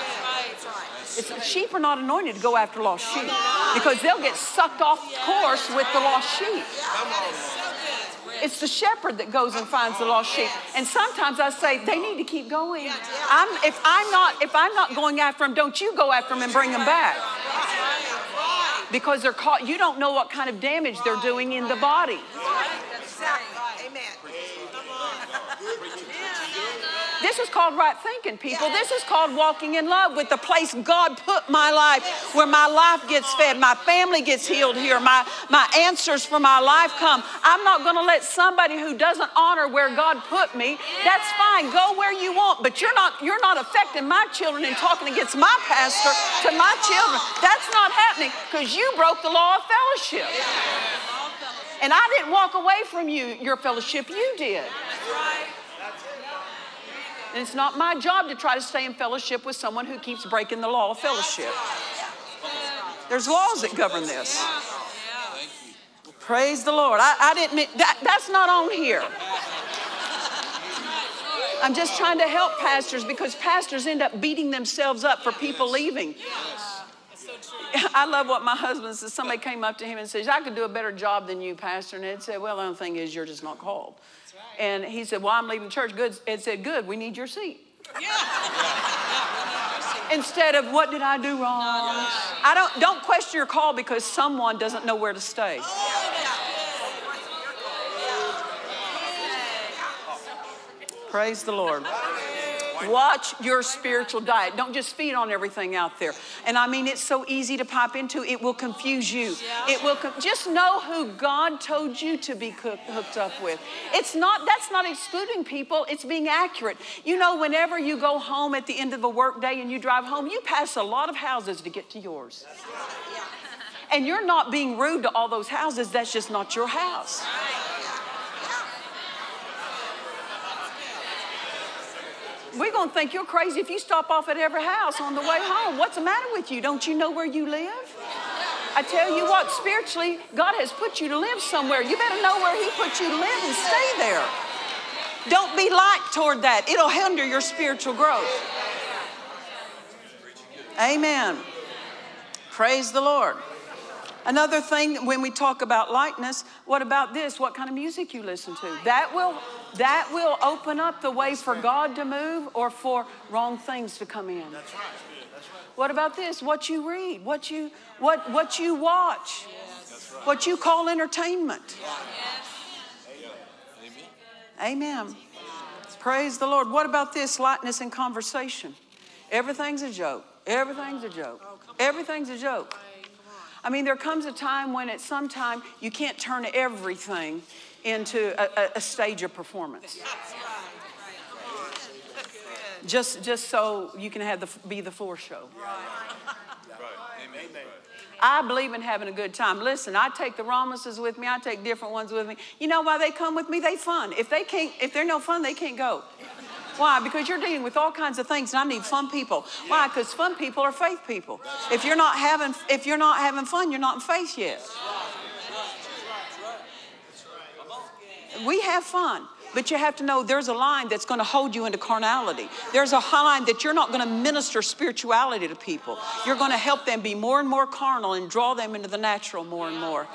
It's, sheep are not anointed to go after lost sheep because they'll get sucked off course with the lost sheep. It's the shepherd that goes and finds the lost sheep. And sometimes I say they need to keep going. I'm, if I'm not if I'm not going after them, don't you go after them and bring them back. Because they're caught. You don't know what kind of damage they're doing in the body. Amen. This is called right thinking, people. This is called walking in love with the place God put my life, where my life gets fed, my family gets healed here, my, my answers for my life come. I'm not going to let somebody who doesn't honor where God put me. That's fine. Go where you want, but you're not you're not affecting my children and talking against my pastor to my children. That's not happening because you broke the law of fellowship. And I didn't walk away from you, your fellowship. You did. And it's not my job to try to stay in fellowship with someone who keeps breaking the law of fellowship. There's laws that govern this. Praise the Lord. I, I didn't mean that, that's not on here. I'm just trying to help pastors because pastors end up beating themselves up for people leaving. I love what my husband says. Somebody came up to him and says, I could do a better job than you, Pastor. And Ed said, Well, the only thing is, you're just not called. And he said, Well, I'm leaving church. Good. It said, Good, we need your seat. Yeah. Instead of what did I do wrong? I don't don't question your call because someone doesn't know where to stay. Praise the Lord. Watch your spiritual diet. Don't just feed on everything out there. And I mean, it's so easy to pop into. It will confuse you. It will just know who God told you to be hooked up with. It's not. That's not excluding people. It's being accurate. You know, whenever you go home at the end of a workday and you drive home, you pass a lot of houses to get to yours. And you're not being rude to all those houses. That's just not your house. We're going to think you're crazy if you stop off at every house on the way home. What's the matter with you? Don't you know where you live? I tell you what, spiritually, God has put you to live somewhere. You better know where He put you to live and stay there. Don't be light toward that, it'll hinder your spiritual growth. Amen. Praise the Lord. Another thing, when we talk about lightness, what about this? What kind of music you listen to? That will that will open up the way for God to move or for wrong things to come in. That's right. That's right. What about this? What you read, what you what what you watch, yes. right. what you call entertainment. Yes. Amen. Amen. Praise the Lord. What about this lightness in conversation? Everything's a joke. Everything's a joke. Everything's a joke. I mean, there comes a time when at some time you can't turn everything into a, a stage of performance. Just, just so you can have the, be the floor show. I believe in having a good time. Listen, I take the Ramases with me. I take different ones with me. You know why they come with me? They fun. If they can't, if they're no fun, they can't go. Why? Because you're dealing with all kinds of things, and I need fun people. Why? Because fun people are faith people. If you're not having, if you're not having fun, you're not in faith yet. We have fun. But you have to know there's a line that's going to hold you into carnality. There's a line that you're not going to minister spirituality to people. You're going to help them be more and more carnal and draw them into the natural more and more.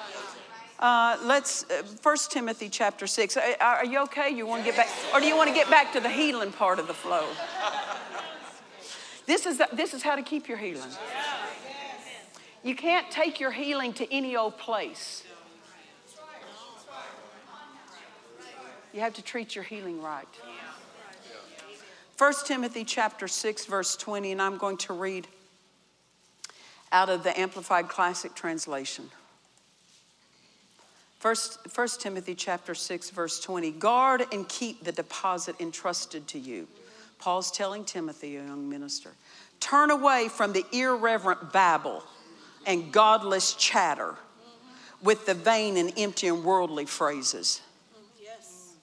Uh, let's uh, 1 timothy chapter 6 uh, are you okay? You want to get back or do you want to get back to the healing part of the flow? This is, the, this is how to keep your healing. You can't take your healing to any old place. You have to treat your healing right. 1 timothy chapter 6 verse 20 and i'm going to read out of the Amplified Classic Translation. First, 1 Timothy chapter 6, verse 20. Guard and keep the deposit entrusted to you. Paul's telling Timothy, a young minister, turn away from the irreverent babble and godless chatter with the vain and empty and worldly phrases. Yes.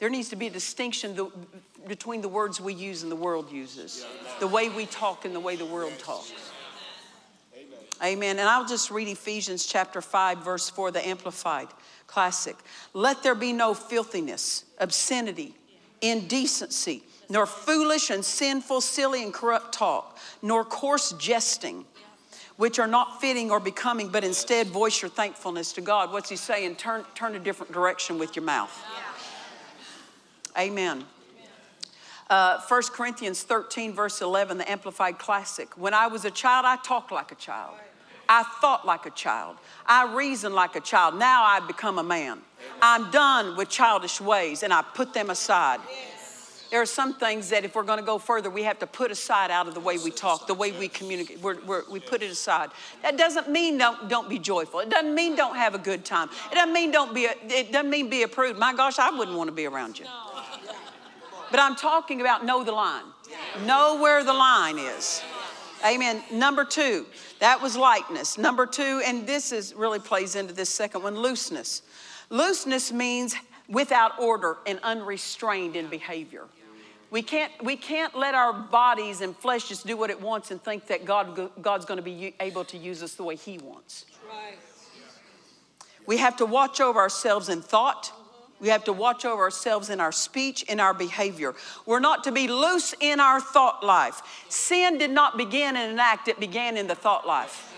There needs to be a distinction between the words we use and the world uses, the way we talk and the way the world talks. Amen. And I'll just read Ephesians chapter 5, verse 4, the Amplified Classic. Let there be no filthiness, obscenity, indecency, nor foolish and sinful, silly and corrupt talk, nor coarse jesting, which are not fitting or becoming, but instead voice your thankfulness to God. What's he saying? Turn, turn a different direction with your mouth. Amen. Uh, 1 Corinthians 13, verse 11, the Amplified Classic. When I was a child, I talked like a child. I thought like a child. I reasoned like a child. Now I become a man. I'm done with childish ways and I put them aside. There are some things that if we're going to go further, we have to put aside out of the way we talk, the way we communicate. We're, we're, we put it aside. That doesn't mean don't, don't be joyful. It doesn't mean don't have a good time. It doesn't mean don't be. A, it doesn't mean be approved. My gosh, I wouldn't want to be around you. But I'm talking about know the line. Know where the line is. Amen. Number two, that was lightness. Number two, and this is really plays into this second one, looseness. Looseness means without order and unrestrained in behavior. We can't, we can't let our bodies and flesh just do what it wants and think that God, God's going to be able to use us the way He wants. Right. We have to watch over ourselves in thought, we have to watch over ourselves in our speech, in our behavior. We're not to be loose in our thought life. Sin did not begin in an act, it began in the thought life.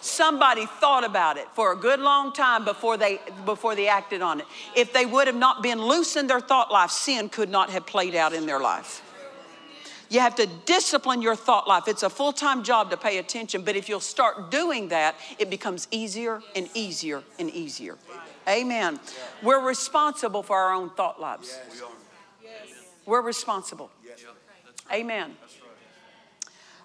Somebody thought about it for a good long time before they, before they acted on it. If they would have not been loose in their thought life, sin could not have played out in their life. You have to discipline your thought life. It's a full time job to pay attention, but if you'll start doing that, it becomes easier and easier and easier. Amen. We're responsible for our own thought lives. We're Yes. We're responsible. Amen.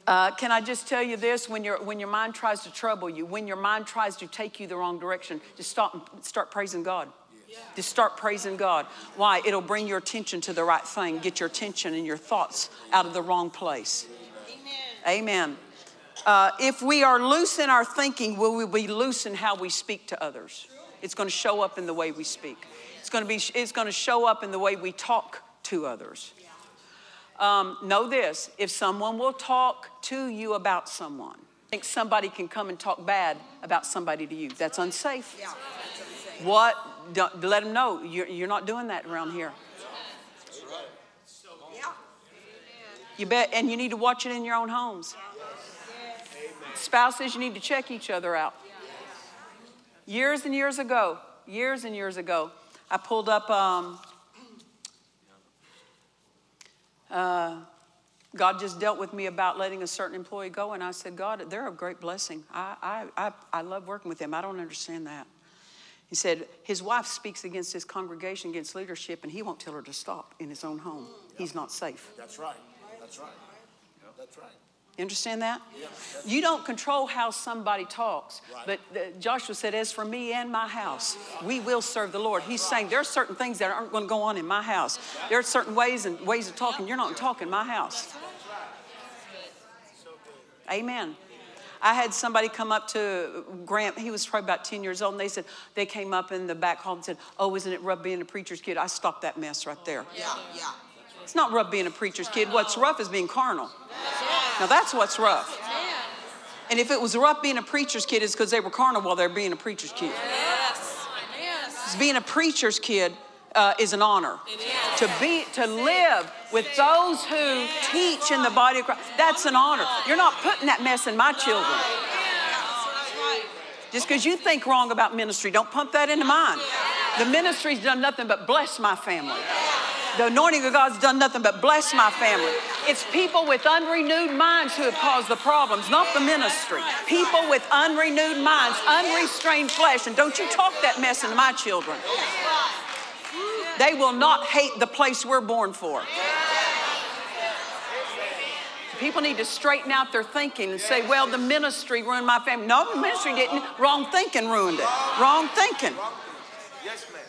Uh, can I just tell you this? When, your when your mind tries to trouble you, when your mind tries to take you the wrong direction, just stop and start praising God. Yes. Just start praising God. Why? It'll bring your attention to the right thing, get your attention and your thoughts out of the wrong place. Amen. Amen. Uh, if we are loose in our thinking, will we be loose in how we speak to others? It's going to show up in the way we speak. It's going to be. It's going to show up in the way we talk to others. Um, know this: if someone will talk to you about someone, think somebody can come and talk bad about somebody to you. That's unsafe. Yeah. What? Don't, let them know you're, you're not doing that around here. You bet, and you need to watch it in your own homes. Spouses, you need to check each other out. Years and years ago, years and years ago, I pulled up. Um, uh, God just dealt with me about letting a certain employee go, and I said, God, they're a great blessing. I, I, I, I love working with them. I don't understand that. He said, His wife speaks against his congregation, against leadership, and he won't tell her to stop in his own home. He's not safe. That's right. That's right. That's right. You understand that? Yeah, you don't control how somebody talks. Right. But uh, Joshua said, As for me and my house, we will serve the Lord. He's saying there are certain things that aren't going to go on in my house. There are certain ways and ways of talking. You're not talking my house. Amen. I had somebody come up to Grant, he was probably about 10 years old, and they said, they came up in the back hall and said, Oh, isn't it rough being a preacher's kid? I stopped that mess right there. Yeah, yeah. It's not rough being a preacher's kid. What's rough is being carnal. Now that's what's rough. And if it was rough being a preacher's kid, it's because they were carnal while they're being a preacher's kid. Yes. yes. Being a preacher's kid uh, is an honor. To be to live with those who teach in the body of Christ. That's an honor. You're not putting that mess in my children. Just because you think wrong about ministry, don't pump that into mine. The ministry's done nothing but bless my family. The anointing of God's done nothing but bless my family. It's people with unrenewed minds who have caused the problems, not the ministry. People with unrenewed minds, unrestrained flesh. And don't you talk that mess into my children. They will not hate the place we're born for. People need to straighten out their thinking and say, well, the ministry ruined my family. No, the ministry didn't. Wrong thinking ruined it. Wrong thinking. Yes, ma'am.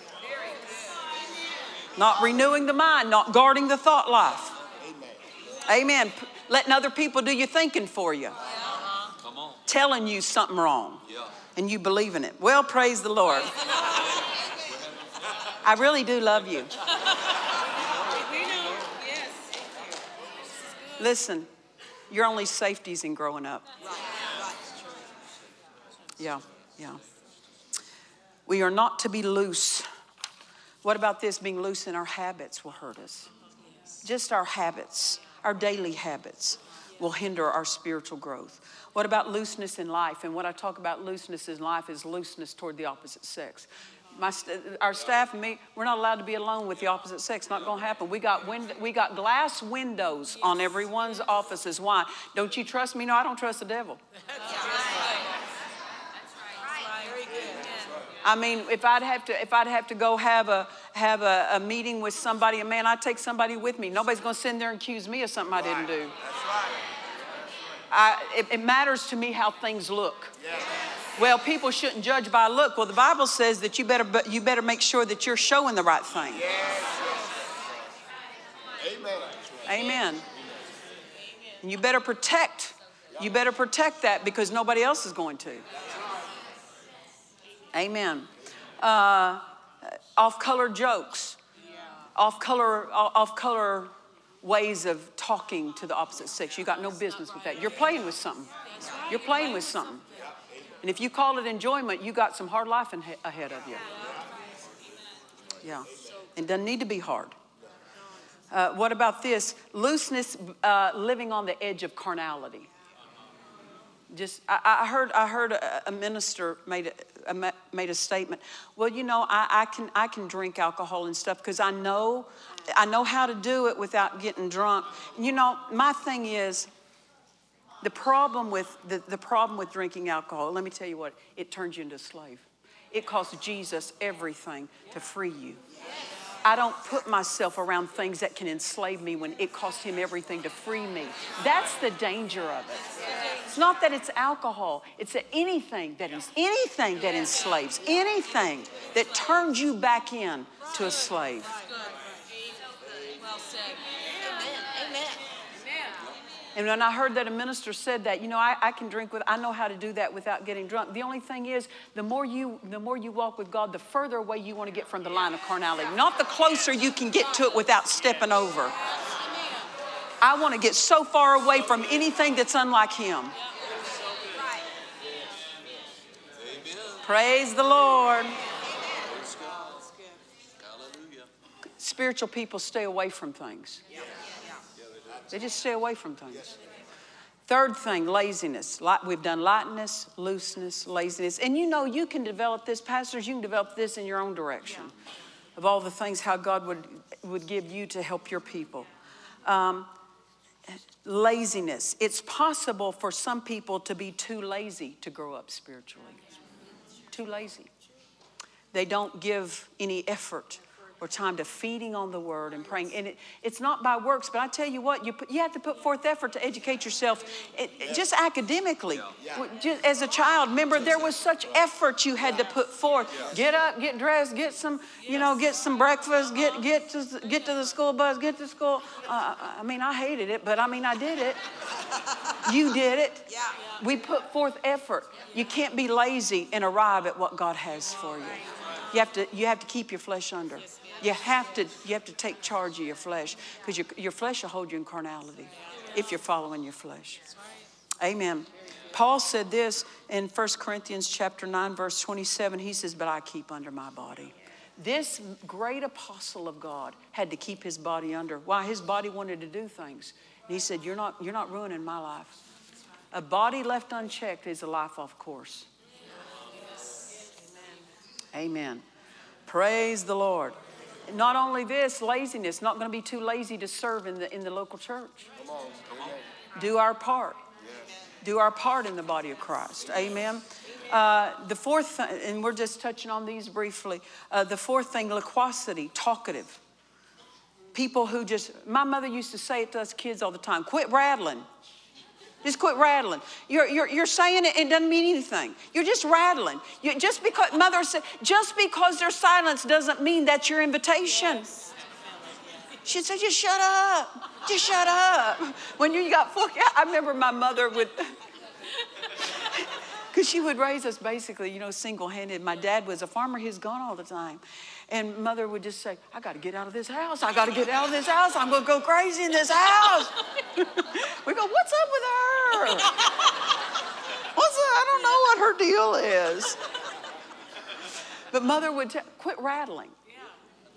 Not renewing the mind, not guarding the thought life. Amen. P- Letting other people do your thinking for you. Come on. Telling you something wrong. Yeah. And you believe in it. Well, praise the Lord. I really do love you. Listen, your only safety's in growing up. Yeah, yeah. We are not to be loose. What about this? Being loose in our habits will hurt us. Just our habits, our daily habits, will hinder our spiritual growth. What about looseness in life? And what I talk about looseness in life is looseness toward the opposite sex. My, st- our staff and me, we're not allowed to be alone with the opposite sex. Not going to happen. We got wind- we got glass windows on everyone's offices. Why? Don't you trust me? No, I don't trust the devil. That's right. That's right. I mean, if I'd have to, if I'd have to go have a have a, a meeting with somebody, and man, I'd take somebody with me. Nobody's going to sit there and accuse me of something I didn't do. That's right. I, it, it matters to me how things look. Well, people shouldn't judge by look. Well, the Bible says that you better you better make sure that you're showing the right thing. Amen. Amen. And you better protect. You better protect that because nobody else is going to. Amen. Uh, off-color jokes, off-color, off-color ways of talking to the opposite sex. You got no business with that. You're playing with something. You're playing with something. And if you call it enjoyment, you got some hard life ahead of you. Yeah. It doesn't need to be hard. Uh, what about this? Looseness, uh, living on the edge of carnality. Just, I, I heard, I heard a, a minister made made a statement. Well, you know, I, I can, I can drink alcohol and stuff because I know, I know how to do it without getting drunk. You know, my thing is, the problem with the, the problem with drinking alcohol. Let me tell you what, it turns you into a slave. It costs Jesus everything to free you. I don't put myself around things that can enslave me when it costs him everything to free me. That's the danger of it. It's not that it's alcohol, it's that anything that is anything that enslaves, anything that turns you back in to a slave. And when I heard that a minister said that, you know, I, I can drink with, I know how to do that without getting drunk. The only thing is, the more you, the more you walk with God, the further away you want to get from the line of carnality. Not the closer you can get to it without stepping over. I want to get so far away from anything that's unlike Him. Praise the Lord. Spiritual people stay away from things. They just stay away from things. Third thing, laziness. We've done lightness, looseness, laziness. And you know, you can develop this, pastors, you can develop this in your own direction of all the things how God would, would give you to help your people. Um, laziness. It's possible for some people to be too lazy to grow up spiritually. Too lazy. They don't give any effort or time to feeding on the word and praying. And it, it's not by works, but I tell you what, you, put, you have to put forth effort to educate yourself it, it- just academically. W- Just as a child, remember there was such effort you had to put forth. Get up, get dressed, get some, you know, get some breakfast, get, uh-huh. get, to, get to the school bus, get to school. Uh, uh, uh, I mean, I hated it, but I mean, I did it. You did it. Yeah. We put forth effort. You can't be lazy and arrive at what God has for you. You have to, you have to keep your flesh under. You have to, you have to take charge of your flesh because your, your flesh will hold you in carnality if you're following your flesh. Amen. Paul said this in 1 Corinthians chapter 9, verse 27. He says, But I keep under my body. This great apostle of God had to keep his body under. Why? His body wanted to do things. And he said, You're not, you're not ruining my life. A body left unchecked is a life off course. Amen. Praise the Lord. Not only this, laziness, not going to be too lazy to serve in the, in the local church. Come on. Amen. Do our part. Do our part in the body of Christ. Amen. Uh, the fourth, th- and we're just touching on these briefly. Uh, the fourth thing, loquacity, talkative. people who just, my mother used to say it to us kids all the time quit rattling. Just quit rattling. You're, you're, you're saying it, it doesn't mean anything. You're just rattling. You, just because, mother said, just because there's silence doesn't mean that's your invitation. She said, just shut up. Just shut up. When you got full, yeah, I remember my mother would, because she would raise us basically, you know, single handed. My dad was a farmer, he's gone all the time. And mother would just say, I got to get out of this house. I got to get out of this house. I'm going to go crazy in this house. we go, What's up with her? What's up? I don't know what her deal is. But mother would t- quit rattling.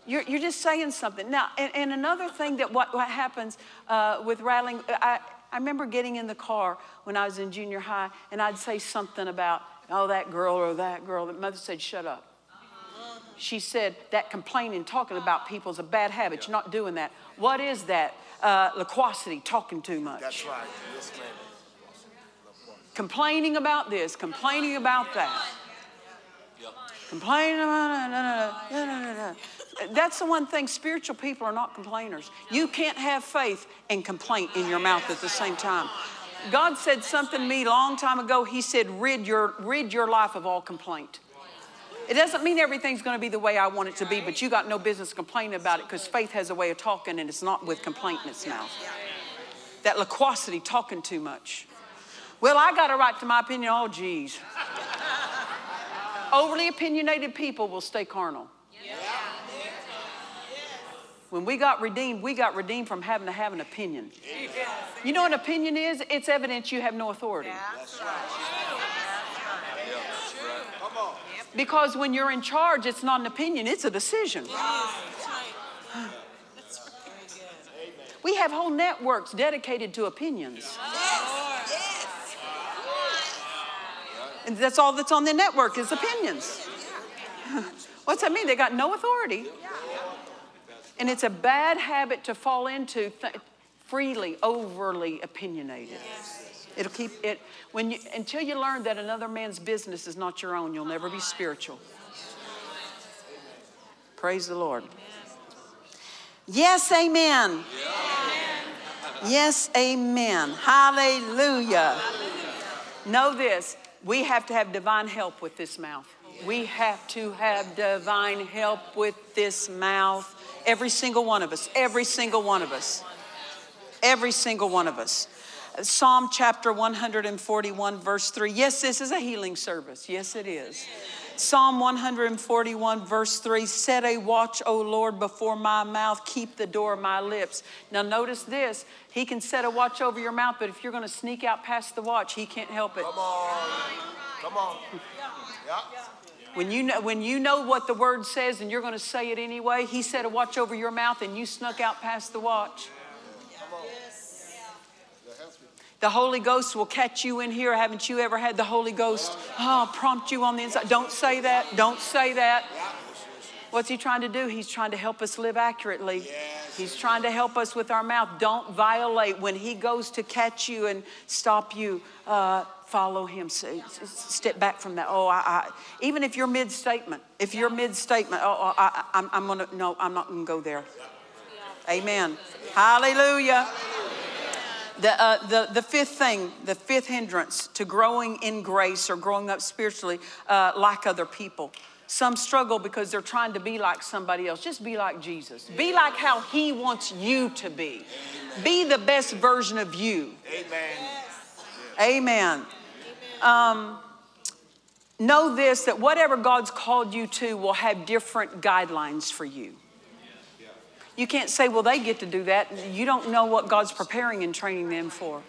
You're, you're just saying something. Now, and, and another thing that what, what happens uh, with rattling, I, I remember getting in the car when I was in junior high, and I'd say something about, oh, that girl or that girl. That mother said, shut up. She said, that complaining, talking about people is a bad habit. You're not doing that. What is that? Uh, loquacity, talking too much. That's right. Yes. Complaining about this, complaining about that. Complaining about da, da, da, da, da. That's the one thing. Spiritual people are not complainers. You can't have faith and complaint in your mouth at the same time. God said something to me a long time ago. He said, rid your, rid your life of all complaint. It doesn't mean everything's going to be the way I want it to be, but you got no business complaining about it because faith has a way of talking and it's not with complaint in its mouth. That loquacity, talking too much. Well, I got a right to my opinion. Oh, geez. Overly opinionated people will stay carnal. When we got redeemed, we got redeemed from having to have an opinion. You know what an opinion is? It's evidence you have no authority. Because when you're in charge, it's not an opinion, it's a decision. We have whole networks dedicated to opinions. And that's all that's on the network is opinions. What's that mean? They got no authority. And it's a bad habit to fall into th- freely, overly opinionated. It'll keep it when you until you learn that another man's business is not your own, you'll never be spiritual. Praise the Lord. Yes, amen. Yes, amen. Hallelujah. Know this we have to have divine help with this mouth. We have to have divine help with this mouth. Every single one of us. Every single one of us. Every single one of us. Psalm chapter 141, verse 3. Yes, this is a healing service. Yes, it is. Psalm 141, verse 3 Set a watch, O Lord, before my mouth, keep the door of my lips. Now, notice this He can set a watch over your mouth, but if you're going to sneak out past the watch, He can't help it. Come on. Come on. Yeah. When you, know, when you know what the word says and you're going to say it anyway, He set a watch over your mouth and you snuck out past the watch. The Holy Ghost will catch you in here. Haven't you ever had the Holy Ghost oh, prompt you on the inside? Don't say that. Don't say that. What's he trying to do? He's trying to help us live accurately. He's trying to help us with our mouth. Don't violate. When he goes to catch you and stop you, uh, follow him. Step back from that. Oh, I, I, even if you're mid statement, if you're mid statement, oh, oh I, going to, no, I'm not going to go there. Amen. Hallelujah. The, uh, the, the fifth thing, the fifth hindrance to growing in grace or growing up spiritually uh, like other people. Some struggle because they're trying to be like somebody else. Just be like Jesus. Be like how He wants you to be. Be the best version of you. Amen. Amen. Um, know this that whatever God's called you to will have different guidelines for you. You can't say, well, they get to do that. You don't know what God's preparing and training them for.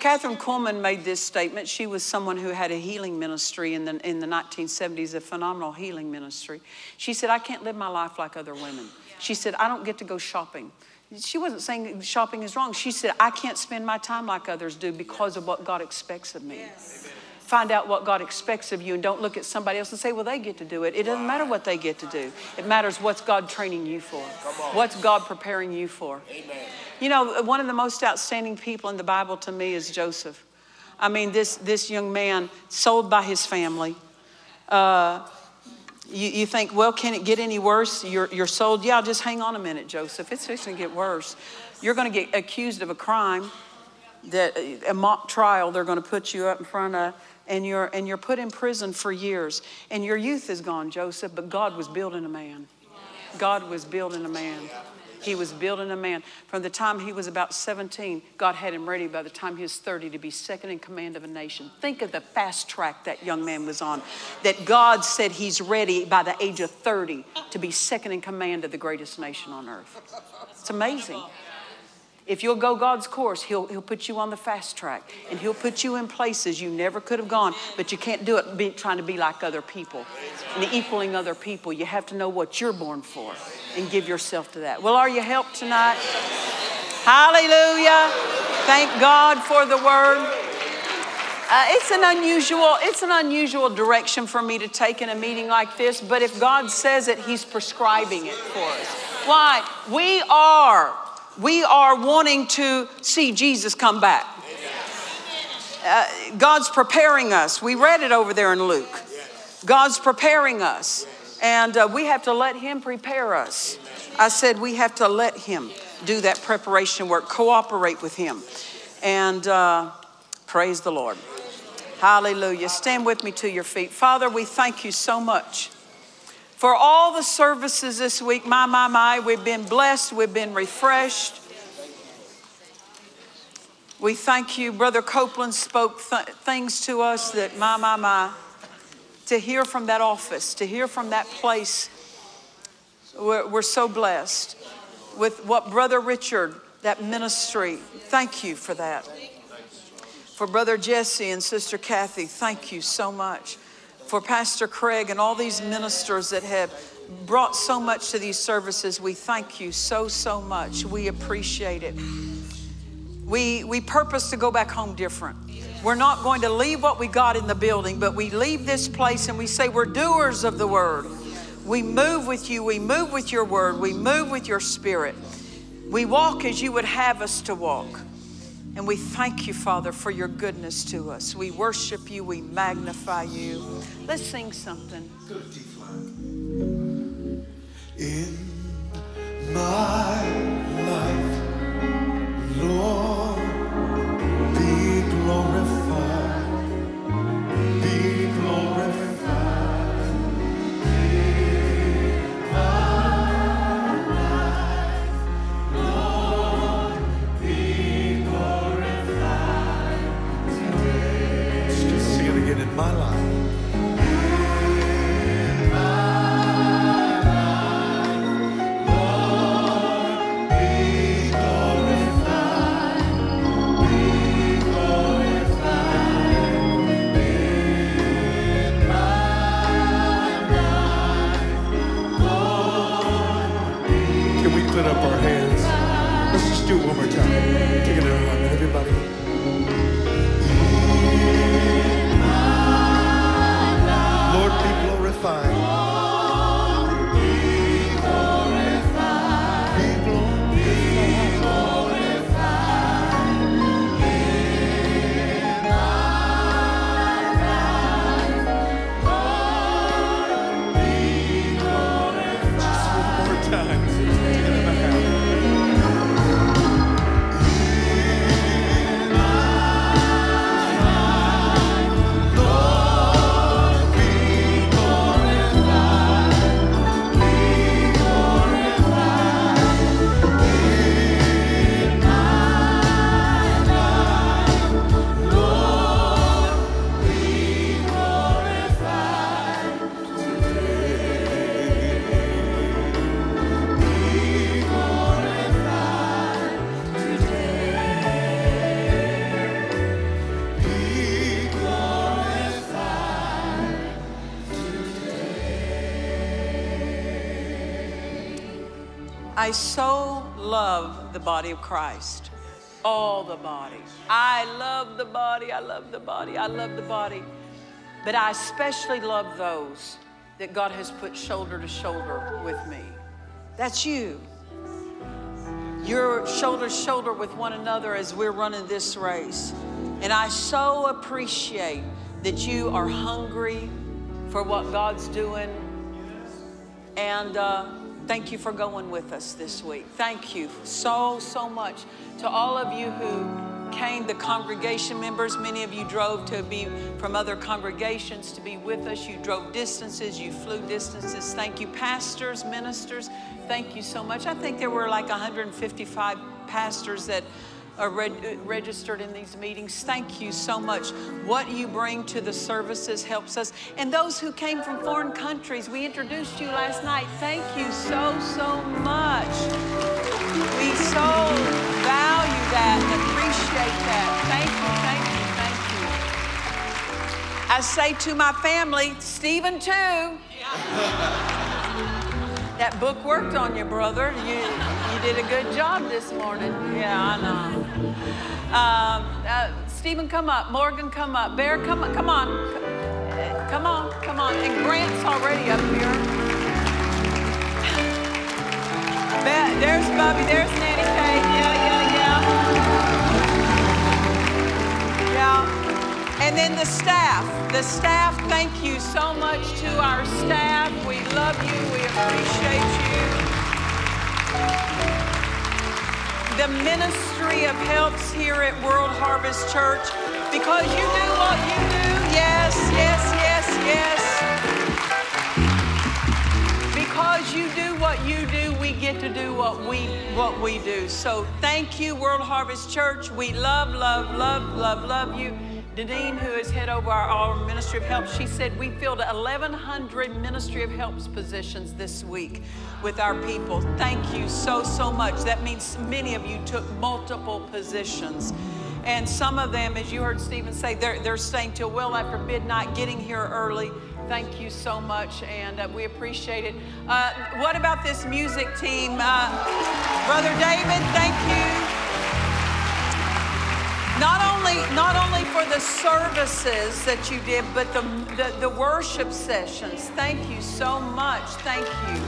Kathryn Kuhlman made this statement. She was someone who had a healing ministry in the, in the 1970s, a phenomenal healing ministry. She said, I can't live my life like other women. She said, I don't get to go shopping. She wasn't saying shopping is wrong. She said, I can't spend my time like others do because of what God expects of me. Yes. Find out what God expects of you and don't look at somebody else and say, well, they get to do it. It doesn't matter what they get to do. It matters what's God training you for, what's God preparing you for. Amen. You know, one of the most outstanding people in the Bible to me is Joseph. I mean, this, this young man sold by his family. Uh, You, you think, well, can it get any worse? You're, you're sold. Yeah, just hang on a minute, Joseph. It's just going to get worse. You're going to get accused of a crime that a mock trial they're going to put you up in front of and you're and you're put in prison for years and your youth is gone joseph but god was building a man. God was building a man. He was building a man. From the time he was about 17 god had him ready by the time he was 30 to be second in command of a nation. Think of the fast track that young man was on. That god said he's ready by the age of 30 to be second in command of the greatest nation on earth. It's amazing if you'll go God's course, he'll, he'll put you on the fast track and He'll put you in places you never could have gone, but you can't do it be, trying to be like other people and equaling other people. You have to know what you're born for and give yourself to that. Well, are you helped tonight? Hallelujah. Thank God for the word. Uh, it's an unusual it's an unusual direction for me to take in a meeting like this but if god says it he's prescribing it for us why we are we are wanting to see Jesus come back. Uh, God's preparing us. We read it over there in Luke. God's preparing us, and uh, we have to let Him prepare us. I said we have to let Him do that preparation work, cooperate with Him. And uh, praise the Lord. Hallelujah. Stand with me to your feet. Father, we thank you so much for all the services this week. My, my, my, we've been blessed, we've been refreshed. We thank you. Brother Copeland spoke th- things to us that, my, my, my, to hear from that office, to hear from that place, we're, we're so blessed with what Brother Richard, that ministry, thank you for that. For Brother Jesse and Sister Kathy, thank you so much for Pastor Craig and all these ministers that have brought so much to these services. We thank you so, so much. We appreciate it. We, we purpose to go back home different. We're not going to leave what we got in the building, but we leave this place and we say we're doers of the word. We move with you, we move with your word, we move with your spirit. We walk as you would have us to walk. And we thank you, Father, for your goodness to us. We worship you, we magnify you. Let's sing something. In my life, Lord, be so love the body of Christ. All the body. I love the body. I love the body. I love the body. But I especially love those that God has put shoulder to shoulder with me. That's you. You're shoulder to shoulder with one another as we're running this race. And I so appreciate that you are hungry for what God's doing And uh, thank you for going with us this week. Thank you so, so much to all of you who came, the congregation members. Many of you drove to be from other congregations to be with us. You drove distances, you flew distances. Thank you, pastors, ministers. Thank you so much. I think there were like 155 pastors that are reg- registered in these meetings. Thank you so much. What you bring to the services helps us. And those who came from foreign countries, we introduced you last night. Thank you so, so much. We so value that and appreciate that. Thank you, thank you, thank you. I say to my family, Stephen too. That book worked on you, brother. You, you did a good job this morning. Yeah, I know. Um, uh, Stephen, come up. Morgan, come up. Bear, come on. Come on. Come on. Come on. And Grant's already up here. There's Bubby. There's Nanny Kate. Yeah, yeah, yeah. And then the staff. The staff, thank you so much to our staff. We love you. We appreciate you. The ministry of helps here at World Harvest Church because you do what you do. Yes, yes, yes, yes. Because you do what you do, we get to do what we what we do. So thank you, World Harvest Church. We love, love, love, love, love you. Nadine, who is head over our, our Ministry of Help, she said we filled 1,100 Ministry of Helps positions this week with our people. Thank you so, so much. That means many of you took multiple positions. And some of them, as you heard Stephen say, they're, they're staying till well after midnight, getting here early. Thank you so much, and uh, we appreciate it. Uh, what about this music team? Uh, Brother David, thank you. Not only, not only for the services that you did, but the, the, the worship sessions. Thank you so much. Thank you.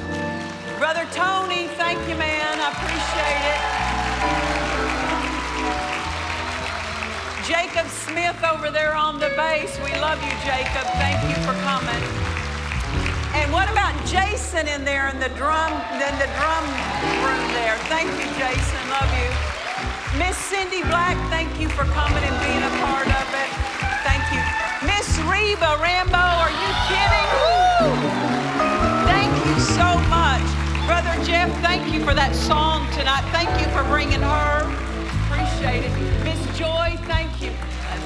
Brother Tony, thank you, man. I appreciate it. Jacob Smith over there on the bass. We love you, Jacob. Thank you for coming. And what about Jason in there in the drum, in the drum room there? Thank you, Jason. Love you. Miss Cindy Black, thank you for coming and being a part of it. Thank you. Miss Reba Rambo, are you kidding? Woo! Thank you so much. Brother Jeff, thank you for that song tonight. Thank you for bringing her. Appreciate it. Miss Joy, thank you.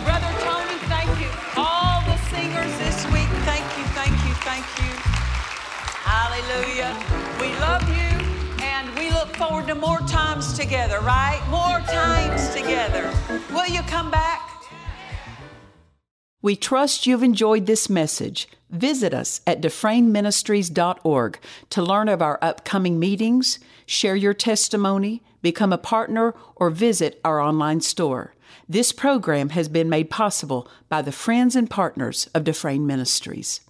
Brother Tony, thank you. All the singers this week, thank you, thank you, thank you. Hallelujah. Look forward to more times together, right? More times together. Will you come back? We trust you've enjoyed this message. Visit us at dufresneministries.org to learn of our upcoming meetings, share your testimony, become a partner, or visit our online store. This program has been made possible by the friends and partners of Dufresne Ministries.